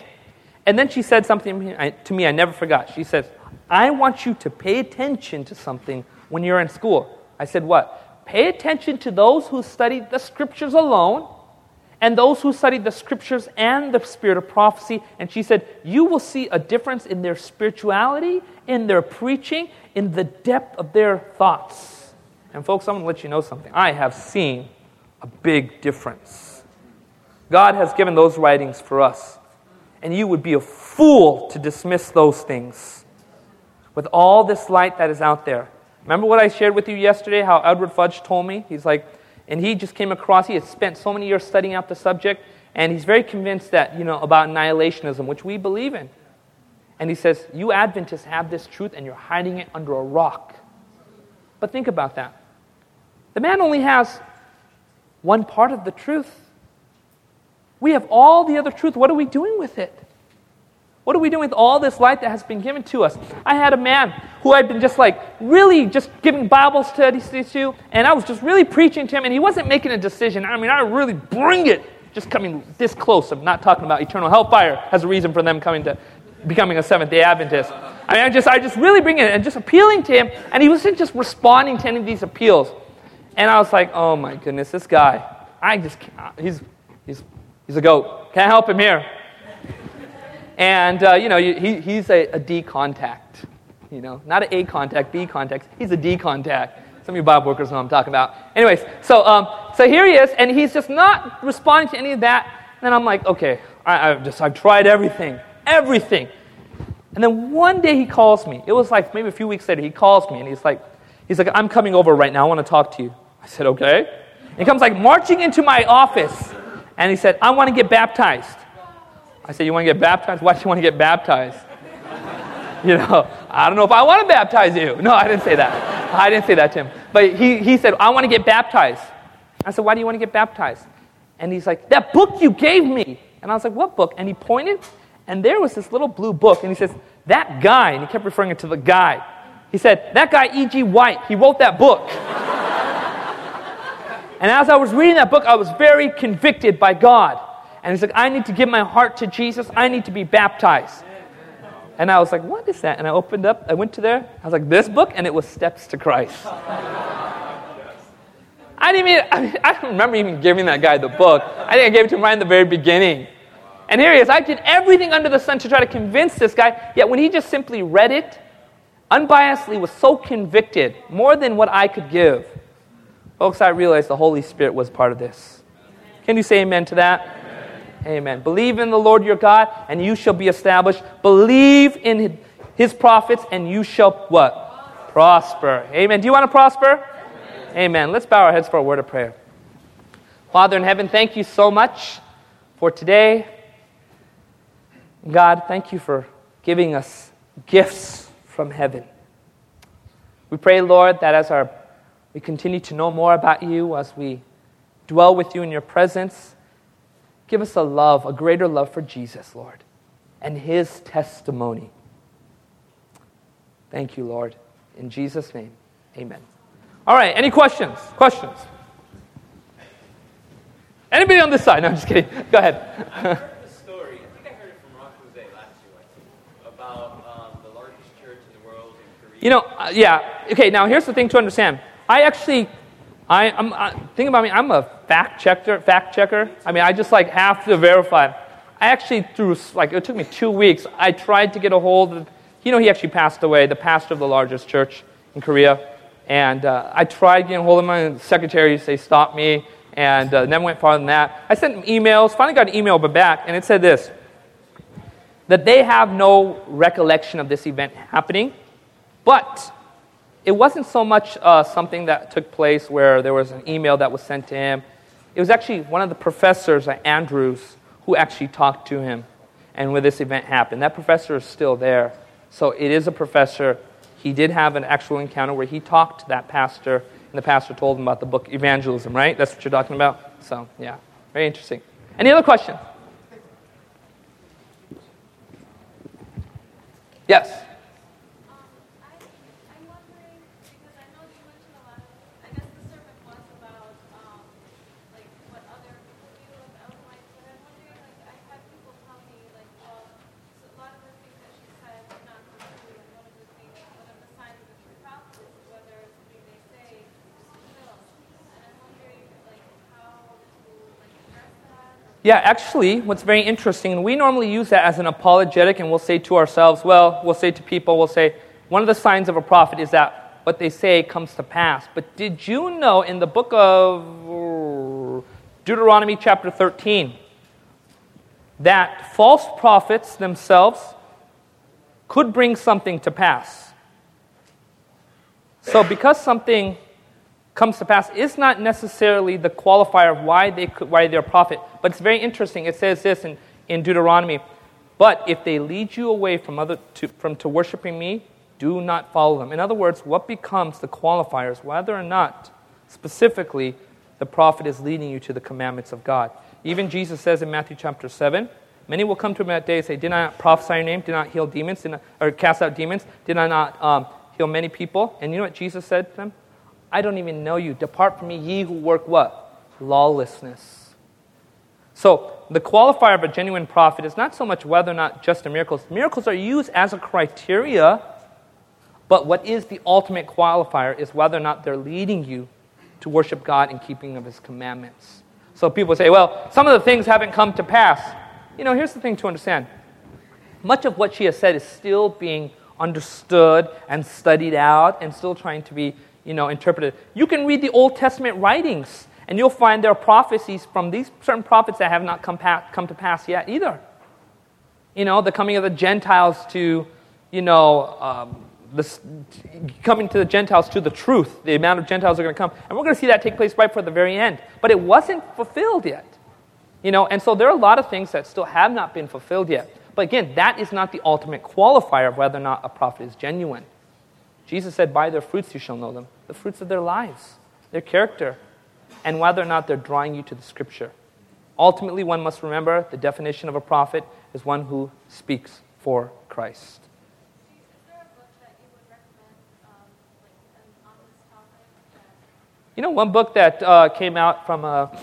And then she said something to me I never forgot. She says, I want you to pay attention to something when you're in school. I said, what? Pay attention to those who study the scriptures alone and those who study the scriptures and the spirit of prophecy. And she said, You will see a difference in their spirituality, in their preaching, in the depth of their thoughts. And, folks, I'm going to let you know something. I have seen a big difference. God has given those writings for us. And you would be a fool to dismiss those things. with all this light that is out there. Remember what I shared with you yesterday, how Edward Fudge told me? He's like, and he just came across, he had spent so many years studying out the subject, and he's very convinced that, you know, about annihilationism, which we believe in. And he says, You Adventists have this truth and you're hiding it under a rock. But think about that. The man only has one part of the truth. We have all the other truth. What are we doing with it? What are we doing with all this light that has been given to us? I had a man who I'd been just like really just giving Bible studies to, and I was just really preaching to him, and he wasn't making a decision. I mean, I really bring it, just coming this close. I'm not talking about eternal hellfire as a reason for them coming to becoming a Seventh Day Adventist. I mean, I just I just really bring it and just appealing to him, and he wasn't just responding to any of these appeals. And I was like, oh my goodness, this guy, I just he's he's he's a goat. Can't help him here. And, uh, you know, he, he's a, a D contact. You know, not an A contact, B contact. He's a D contact. Some of you Bible workers know what I'm talking about. Anyways, so, um, so here he is, and he's just not responding to any of that. And then I'm like, okay, I, I've just, I've tried everything, everything. And then one day he calls me. It was like maybe a few weeks later, he calls me, and he's like, he's like, I'm coming over right now. I want to talk to you. I said, okay. And he comes like marching into my office, and he said, I want to get baptized. I said, You want to get baptized? Why do you want to get baptized? <laughs> you know, I don't know if I want to baptize you. No, I didn't say that. I didn't say that to him. But he, he said, I want to get baptized. I said, Why do you want to get baptized? And he's like, That book you gave me. And I was like, What book? And he pointed, and there was this little blue book. And he says, That guy, and he kept referring it to the guy. He said, That guy, E.G. White, he wrote that book. <laughs> and as I was reading that book, I was very convicted by God. And he's like, I need to give my heart to Jesus. I need to be baptized. And I was like, what is that? And I opened up, I went to there. I was like, this book? And it was Steps to Christ. I didn't even, I, mean, I don't remember even giving that guy the book. I think I gave it to him right in the very beginning. And here he is. I did everything under the sun to try to convince this guy. Yet when he just simply read it, unbiasedly was so convicted, more than what I could give. Folks, I realized the Holy Spirit was part of this. Can you say amen to that? Amen. Believe in the Lord your God, and you shall be established. Believe in his prophets, and you shall what? Prosper. Amen. Do you want to prosper? Amen. Amen. Let's bow our heads for a word of prayer. Father in heaven, thank you so much for today. God, thank you for giving us gifts from heaven. We pray, Lord, that as our we continue to know more about you, as we dwell with you in your presence, Give us a love, a greater love for Jesus, Lord, and his testimony. Thank you, Lord. In Jesus' name, amen. All right, any questions? Questions? Anybody on this side? No, I'm just kidding. Go ahead. Heard the story. I think I heard it from Rock Jose last year, About um the largest church in the world in Korea. You know, uh, yeah. Okay, now here's the thing to understand. I actually I, am I, think about me, I'm a fact checker, fact checker. I mean, I just like have to verify. I actually, through, like, it took me two weeks, I tried to get a hold of, you know, he actually passed away, the pastor of the largest church in Korea. And uh, I tried getting a hold of my secretary, they stopped me, and uh, never went farther than that. I sent emails, finally got an email back, and it said this that they have no recollection of this event happening, but it wasn't so much uh, something that took place where there was an email that was sent to him. It was actually one of the professors at Andrews who actually talked to him and when this event happened. That professor is still there. So it is a professor. He did have an actual encounter where he talked to that pastor, and the pastor told him about the book Evangelism, right? That's what you're talking about? So, yeah, very interesting. Any other questions? Yes. Yeah, actually, what's very interesting, and we normally use that as an apologetic, and we'll say to ourselves, well, we'll say to people, we'll say, one of the signs of a prophet is that what they say comes to pass. But did you know in the book of Deuteronomy, chapter 13, that false prophets themselves could bring something to pass? So, because something comes to pass is not necessarily the qualifier of why, they could, why they're a prophet. But it's very interesting. It says this in, in Deuteronomy But if they lead you away from, other, to, from to worshiping me, do not follow them. In other words, what becomes the qualifiers, whether or not specifically the prophet is leading you to the commandments of God. Even Jesus says in Matthew chapter 7, Many will come to him that day and say, Did I not prophesy your name? Did I not heal demons? Did not, or cast out demons? Did I not um, heal many people? And you know what Jesus said to them? I don't even know you. Depart from me, ye who work what? Lawlessness. So, the qualifier of a genuine prophet is not so much whether or not just the miracles. Miracles are used as a criteria, but what is the ultimate qualifier is whether or not they're leading you to worship God in keeping of his commandments. So people say, well, some of the things haven't come to pass. You know, here's the thing to understand. Much of what she has said is still being understood and studied out and still trying to be you know, interpreted. You can read the Old Testament writings, and you'll find there are prophecies from these certain prophets that have not come, pa- come to pass yet either. You know, the coming of the Gentiles to, you know, um, coming to the Gentiles to the truth. The amount of Gentiles are going to come. And we're going to see that take place right for the very end. But it wasn't fulfilled yet. You know, and so there are a lot of things that still have not been fulfilled yet. But again, that is not the ultimate qualifier of whether or not a prophet is genuine. Jesus said, By their fruits you shall know them. The fruits of their lives, their character, and whether or not they're drawing you to the scripture. Ultimately, one must remember the definition of a prophet is one who speaks for Christ. You know, one book that uh, came out from a,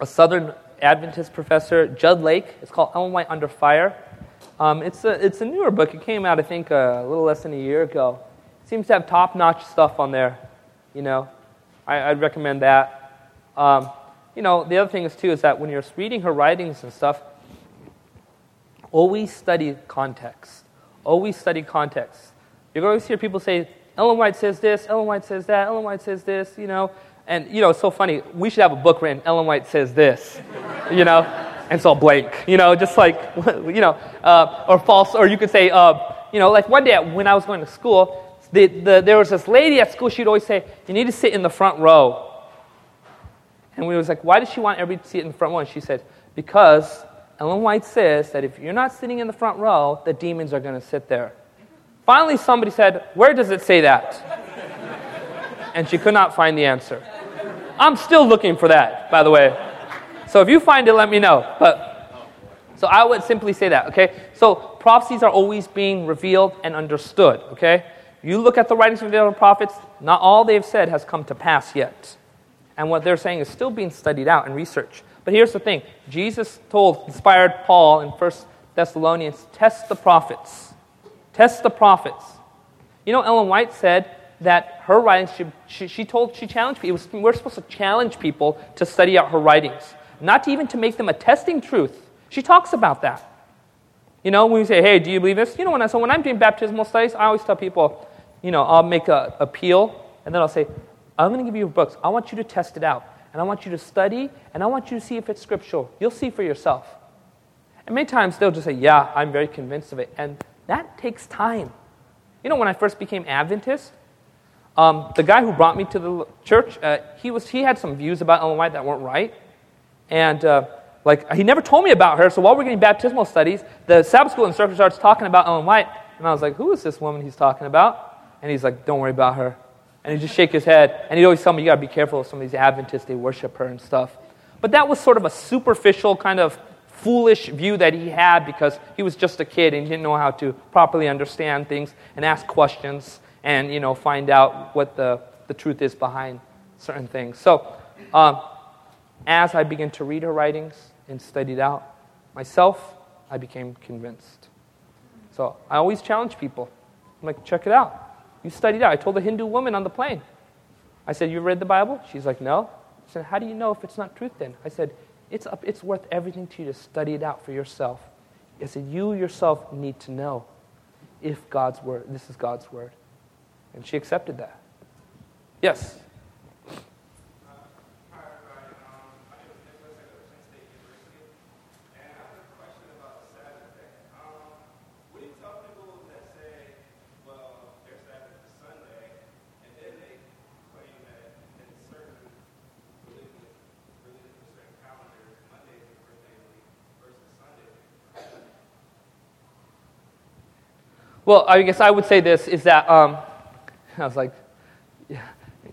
a, Southern Adventist professor, Jud Lake, it's called Ellen White Under Fire. Um, it's, a, it's a newer book. It came out, I think, a little less than a year ago seems to have top notch stuff on there. You know, I, would recommend that. Um, you know, the other thing is, too, is that when you're reading her writings and stuff, always study context. Always study context. You always hear people say, Ellen White says this, Ellen White says that, Ellen White says this, you know. And, you know, it's so funny. We should have a book written, Ellen White says this, <laughs> you know, and so blank, you know, just like, <laughs> you know, uh, or false, or you could say, uh, you know, like one day when I was going to school, the, the, there was this lady at school, she'd always say, You need to sit in the front row. And we was like, Why does she want everybody to sit in the front row? And she said, Because Ellen White says that if you're not sitting in the front row, the demons are going to sit there. Finally, somebody said, Where does it say that? and she could not find the answer. I'm still looking for that, by the way. So if you find it, let me know. But so I would simply say that, okay? So prophecies are always being revealed and understood, okay? You look at the writings of the other prophets, not all they've said has come to pass yet. And what they're saying is still being studied out and researched. But here's the thing Jesus told, inspired Paul in 1 Thessalonians, test the prophets. Test the prophets. You know, Ellen White said that her writings, she, she, she told, she challenged people. We're supposed to challenge people to study out her writings, not even to make them a testing truth. She talks about that. You know, when we say, hey, do you believe this? You know, when I, so when I'm doing baptismal studies, I always tell people, you know, I'll make an appeal, and then I'll say, I'm going to give you books. I want you to test it out. And I want you to study, and I want you to see if it's scriptural. You'll see for yourself. And many times they'll just say, Yeah, I'm very convinced of it. And that takes time. You know, when I first became Adventist, um, the guy who brought me to the church, uh, he, was, he had some views about Ellen White that weren't right. And uh, like he never told me about her. So while we're getting baptismal studies, the Sabbath school instructor starts talking about Ellen White. And I was like, Who is this woman he's talking about? And he's like, don't worry about her. And he'd just shake his head. And he'd always tell me, you got to be careful of some of these Adventists, they worship her and stuff. But that was sort of a superficial, kind of foolish view that he had because he was just a kid and he didn't know how to properly understand things and ask questions and, you know, find out what the, the truth is behind certain things. So, um, as I began to read her writings and studied out myself, I became convinced. So I always challenge people. I'm like, check it out. You studied out. I told a Hindu woman on the plane. I said, You read the Bible? She's like, No. I said, How do you know if it's not truth then? I said, It's, up, it's worth everything to you to study it out for yourself. I said, You yourself need to know if God's word, this is God's word. And she accepted that. Yes? Well, I guess I would say this is that um, <laughs> I was like, yeah,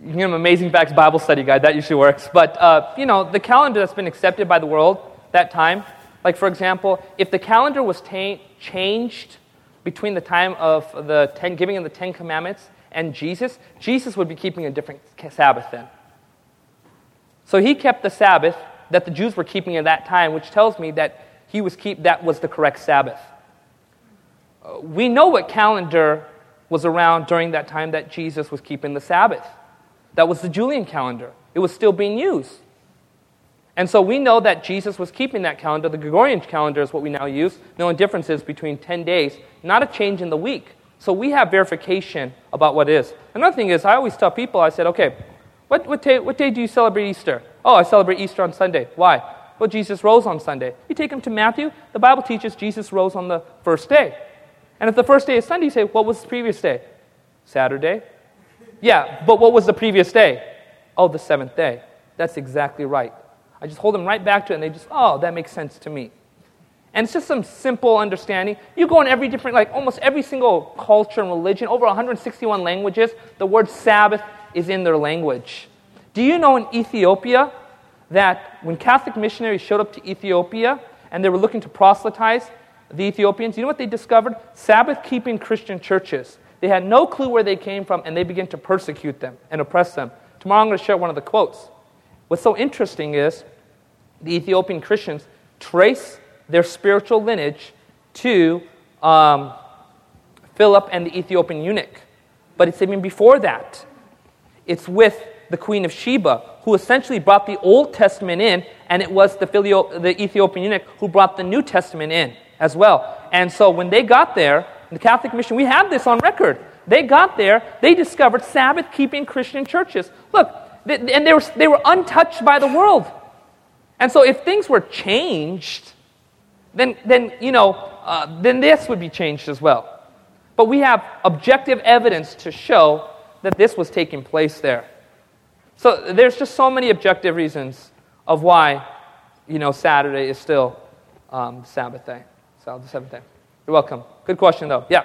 you an Amazing Facts Bible study guide. That usually works. But, uh, you know, the calendar that's been accepted by the world that time, like, for example, if the calendar was ta- changed between the time of the ten, giving of the Ten Commandments and Jesus, Jesus would be keeping a different Sabbath then. So he kept the Sabbath that the Jews were keeping at that time, which tells me that he was keep, that was the correct Sabbath. We know what calendar was around during that time that Jesus was keeping the Sabbath. That was the Julian calendar. It was still being used. And so we know that Jesus was keeping that calendar. The Gregorian calendar is what we now use. The only difference is between 10 days, not a change in the week. So we have verification about what is. Another thing is, I always tell people, I said, okay, what, what, day, what day do you celebrate Easter? Oh, I celebrate Easter on Sunday. Why? Well, Jesus rose on Sunday. You take them to Matthew, the Bible teaches Jesus rose on the first day. And if the first day is Sunday, you say, what was the previous day? Saturday? Yeah, but what was the previous day? Oh, the seventh day. That's exactly right. I just hold them right back to it, and they just, oh, that makes sense to me. And it's just some simple understanding. You go in every different, like almost every single culture and religion, over 161 languages, the word Sabbath is in their language. Do you know in Ethiopia that when Catholic missionaries showed up to Ethiopia and they were looking to proselytize the Ethiopians, you know what they discovered? Sabbath keeping Christian churches. They had no clue where they came from and they began to persecute them and oppress them. Tomorrow I'm going to share one of the quotes. What's so interesting is the Ethiopian Christians trace their spiritual lineage to um, Philip and the Ethiopian eunuch. But it's even before that. It's with the Queen of Sheba, who essentially brought the Old Testament in, and it was the, Filio, the Ethiopian eunuch who brought the New Testament in as well. And so when they got there, the Catholic mission, we have this on record. They got there, they discovered Sabbath keeping Christian churches. Look, they, and they were, they were untouched by the world. And so if things were changed, then, then you know, uh, then this would be changed as well. But we have objective evidence to show that this was taking place there. So there's just so many objective reasons of why, you know, Saturday is still um, Sabbath day. So the seventh day. You're welcome. Good question, though. Yeah.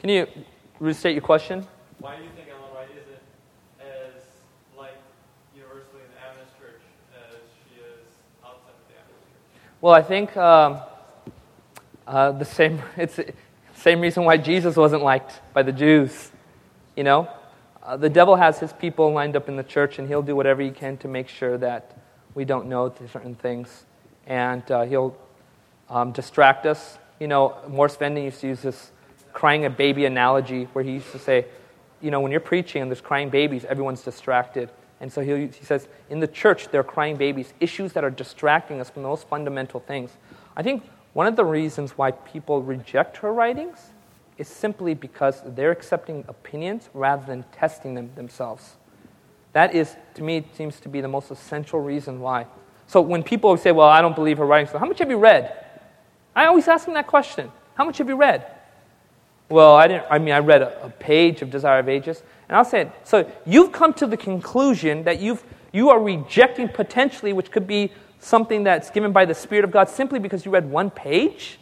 Can you restate your question? Why do you think Ellen White isn't as like universally in the Adventist Church as she is outside of the Adventist Church? Well, I think um, uh, the same. <laughs> It's same reason why Jesus wasn't liked by the Jews. You know, uh, the devil has his people lined up in the church, and he'll do whatever he can to make sure that we don't know certain things, and uh, he'll um, distract us. You know, Morris Venden used to use this crying a baby analogy where he used to say, you know, when you're preaching and there's crying babies, everyone's distracted. And so he, he says, in the church, there are crying babies, issues that are distracting us from the most fundamental things. I think one of the reasons why people reject her writings is simply because they're accepting opinions rather than testing them themselves. That is, to me, seems to be the most essential reason why. So when people say, well, I don't believe her writings, how much have you read? I always ask them that question. How much have you read? Well, I didn't. I mean, I read a, a page of Desire of Ages, and I'll say, so you've come to the conclusion that you've you are rejecting potentially, which could be something that's given by the Spirit of God, simply because you read one page,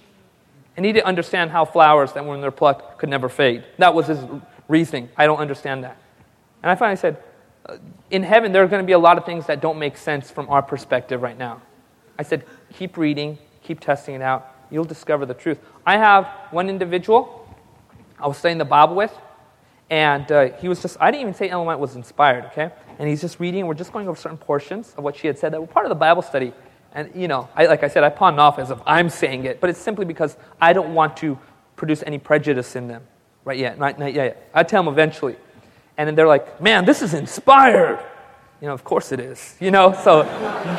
and he didn't understand how flowers that when they're plucked could never fade. That was his reasoning. I don't understand that. And I finally said, uh, in heaven, there are going to be a lot of things that don't make sense from our perspective right now. I said, keep reading, keep testing it out. You'll discover the truth. I have one individual I was studying the Bible with, and uh, he was just, I didn't even say Ellen White was inspired, okay? And he's just reading, we're just going over certain portions of what she had said that were part of the Bible study. And, you know, I, like I said, I pawned off as if I'm saying it, but it's simply because I don't want to produce any prejudice in them right yet, not, not. I tell them eventually. And then they're like, man, this is inspired. You know, of course it is, you know, so,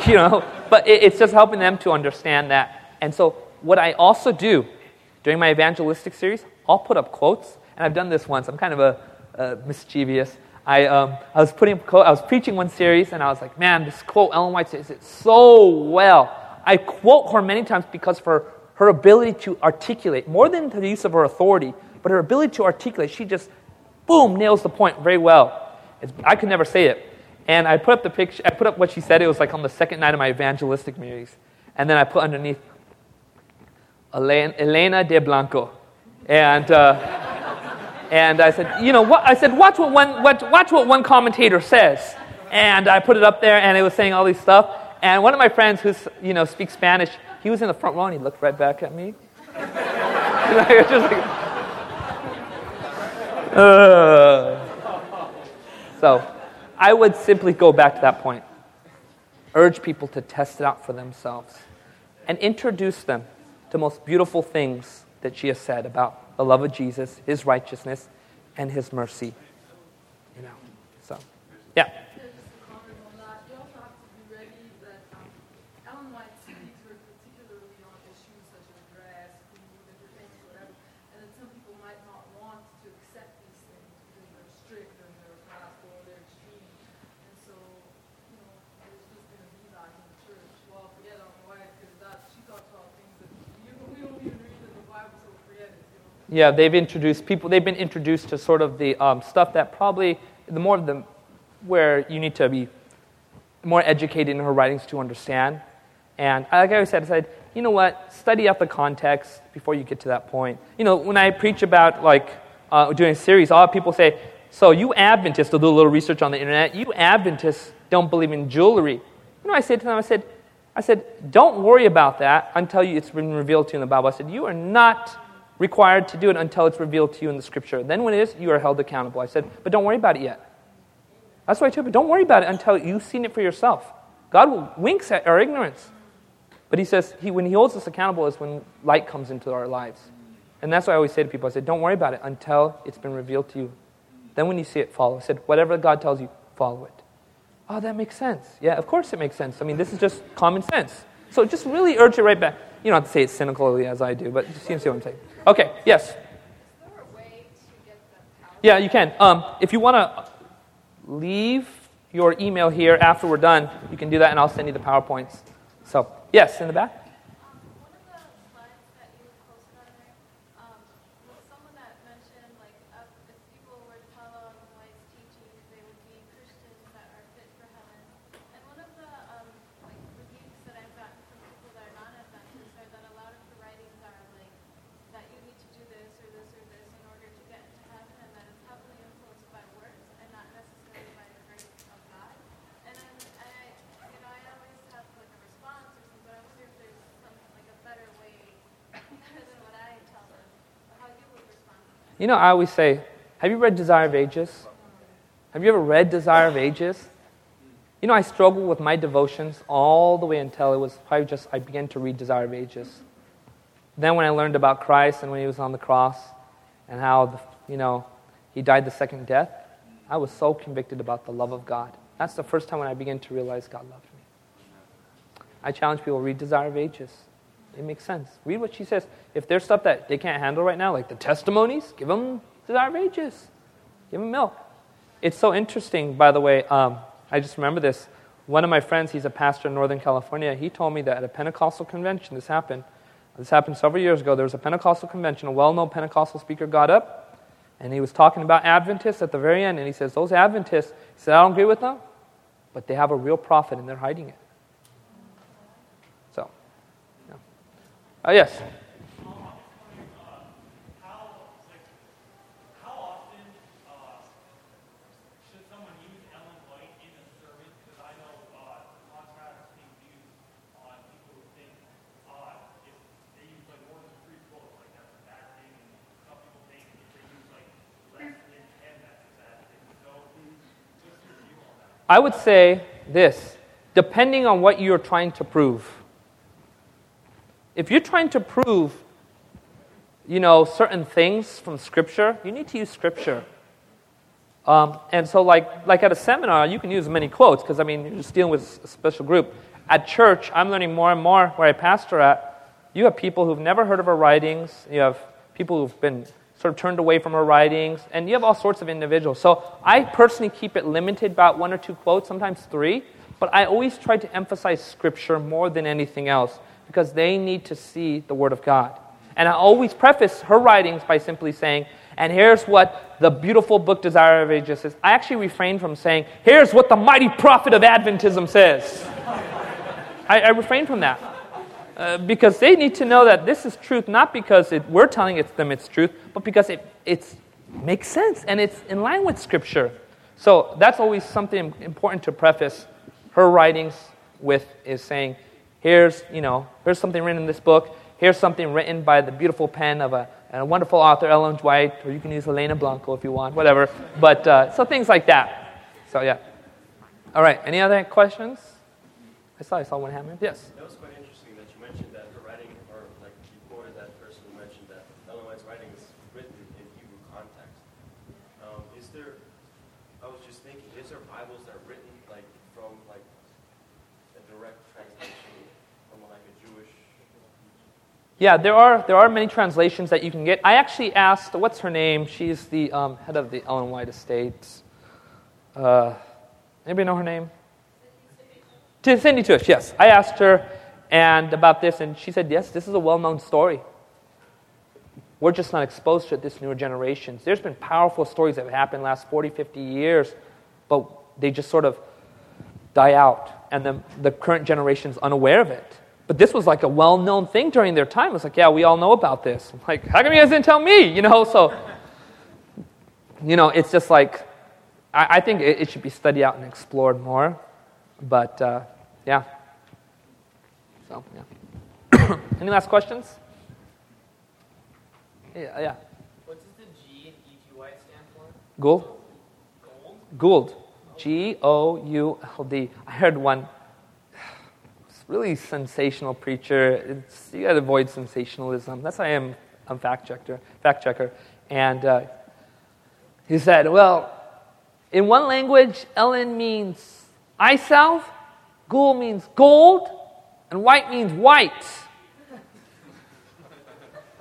<laughs> you know, but it, it's just helping them to understand that. And so, what I also do during my evangelistic series, I'll put up quotes, and I've done this once. I'm kind of a, a mischievous. I, um, I was putting I was preaching one series, and I was like, man, this quote Ellen White says it so well. I quote her many times because her, her ability to articulate, more than the use of her authority, but her ability to articulate. She just boom, nails the point very well. It's, I could never say it. And I put up the picture, I put up what she said. It was like on the second night of my evangelistic meetings. And then I put underneath Elena de Blanco. And, uh, and I said, you know, what, I said, watch what, one, watch, watch what one commentator says. And I put it up there, and it was saying all these stuff. And one of my friends who you know, speaks Spanish, he was in the front row, and he looked right back at me. <laughs> just like, uh. So I would simply go back to that point. Urge people to test it out for themselves and introduce them to most beautiful things that she has said about the love of Jesus, his righteousness, and his mercy. You know. So, yeah. Yeah, they've introduced people. They've been introduced to sort of the um, stuff that probably the more of the where you need to be more educated in her writings to understand. And like I always said, I said, you know what? Study out the context before you get to that point. You know, when I preach about like uh, doing a series, a lot of people say, "So you Adventists will do a little research on the internet. You Adventists don't believe in jewelry." You know, I said to them, I said, I said, don't worry about that until you, it's been revealed to you in the Bible. I said, you are not required to do it until it's revealed to you in the scripture. Then, when it is, you are held accountable. I said, but don't worry about it yet. That's why I told you, don't worry about it until you've seen it for yourself. God winks at our ignorance. But he says, he, when he holds us accountable is when light comes into our lives. And that's why I always say to people, I said, don't worry about it until it's been revealed to you. Then when you see it, follow. I said, whatever God tells you, follow it. Oh, that makes sense. Yeah, of course it makes sense. I mean, this is just common sense. So just really urge it right back. You don't have to say it cynically as I do, but you see what I'm saying. Okay, yes. Yeah, you can. Um, if you want to leave your email here after we're done, you can do that, and I'll send you the PowerPoints. So, yes, in the back. You know, I always say, have you read Desire of Ages? Have you ever read Desire of Ages? You know, I struggled with my devotions all the way until it was probably just I began to read Desire of Ages. Then, when I learned about Christ and when he was on the cross and how, the, you know, he died the second death, I was so convicted about the love of God. That's the first time when I began to realize God loved me. I challenge people read Desire of Ages. It makes sense. Read what she says. If there's stuff that they can't handle right now, like the testimonies, give them of Ages. Give them milk. It's so interesting, by the way. Um, I just remember this. One of my friends, he's a pastor in Northern California, he told me that at a Pentecostal convention, this happened. This happened several years ago. There was a Pentecostal convention. A well known Pentecostal speaker got up, and he was talking about Adventists at the very end. And he says, Those Adventists, he said, I don't agree with them, but they have a real prophet and they're hiding it. Uh, yes. I would say this depending on what you're trying to prove if you're trying to prove, you know, certain things from Scripture, you need to use Scripture. Um, and so, like, like at a seminar, you can use many quotes because, I mean, you're just dealing with a special group. At church, I'm learning more and more where I pastor at. You have people who've never heard of her writings. You have people who've been sort of turned away from her writings. And you have all sorts of individuals. So I personally keep it limited about one or two quotes, sometimes three. But I always try to emphasize Scripture more than anything else because they need to see the Word of God. And I always preface her writings by simply saying, And here's what the beautiful book Desire of Ages says. I actually refrain from saying, here's what the mighty prophet of Adventism says. I, I refrain from that. Uh, because they need to know that this is truth, not because it, we're telling it, them it's truth, but because it it's, makes sense and it's in line with Scripture. So that's always something important to preface her writings with is saying, here's, you know, here's something written in this book, here's something written by the beautiful pen of a, a wonderful author, Ellen White, or you can use Elena Blanco if you want, whatever. But uh, so things like that. So yeah. All right, any other questions? I saw I saw one hand. Yes. That was quite interesting that you mentioned that her writing, or like you quoted that person who mentioned that Ellen White's writing is written in Hebrew context. Um, is there? I was just thinking, is there Bibles that are written like from like a direct translation from like a Jewish? Yeah, there are there are many translations that you can get. I actually asked, what's her name? She's the um, head of the Ellen White Estates. Uh, anybody know her name? To Cindy Tutsch, yes. I asked her and about this, and she said, yes, this is a well-known story. We're just not exposed to it this newer generations. There's been powerful stories that have happened last 40, 50 years, but they just sort of die out, and the, the current generation's unaware of it. But this was like a well-known thing during their time. It was like, yeah, we all know about this. I'm like, how come you guys didn't tell me? You know, so, you know, it's just like, I, I think it, it, should be studied out and explored more. But, uh, yeah. So, yeah. <coughs> Any last questions? Yeah, yeah. What does the G in E-T-Y stand for? Gould? Gold? Gould. G O U L D. I heard one really sensational preacher. It's, you got to avoid sensationalism. That's why I am a fact checker. Fact checker, and uh, he said, "Well, in one language, Ellen means eye salve, Gould means gold, and white means white.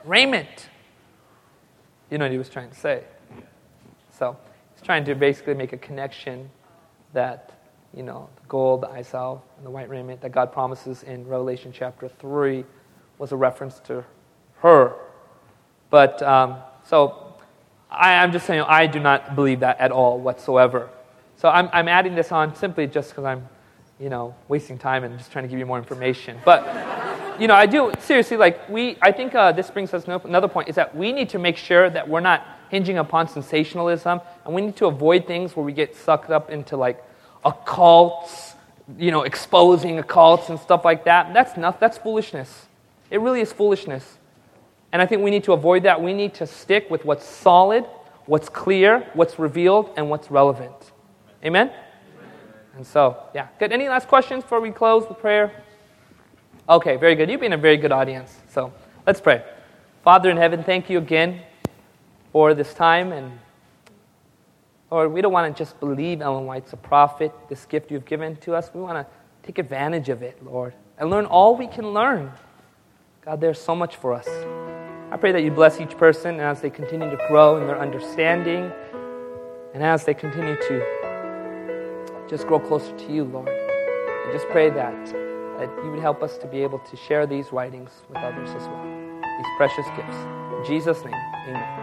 Raiment. You know what he was trying to say. So he's trying to basically make a connection that, you know, the gold, the salve, and the white raiment that God promises in Revelation chapter 3 was a reference to her. But, um, so I, am just saying, I do not believe that at all whatsoever. So I'm, I'm adding this on simply just because I'm you know, wasting time and just trying to give you more information. But, you know, I do, seriously, like, we, I think uh, this brings us another point is that we need to make sure that we're not hinging upon sensationalism, and we need to avoid things where we get sucked up into, like, occults, you know, exposing occults and stuff like that. That's not, that's foolishness. It really is foolishness. And I think we need to avoid that. We need to stick with what's solid, what's clear, what's revealed, and what's relevant. Amen? And so, yeah. Good. Any last questions before we close with prayer? Okay, very good. You've been a very good audience. So let's pray. Father in heaven, thank you again for this time. And Lord, we don't want to just believe Ellen White's a prophet, this gift you've given to us. We want to take advantage of it, Lord, and learn all we can learn. God, there's so much for us. I pray that you bless each person as they continue to grow in their understanding and as they continue to just grow closer to you, Lord. And just pray that, that you would help us to be able to share these writings with others as well, these precious gifts. In Jesus' name, amen.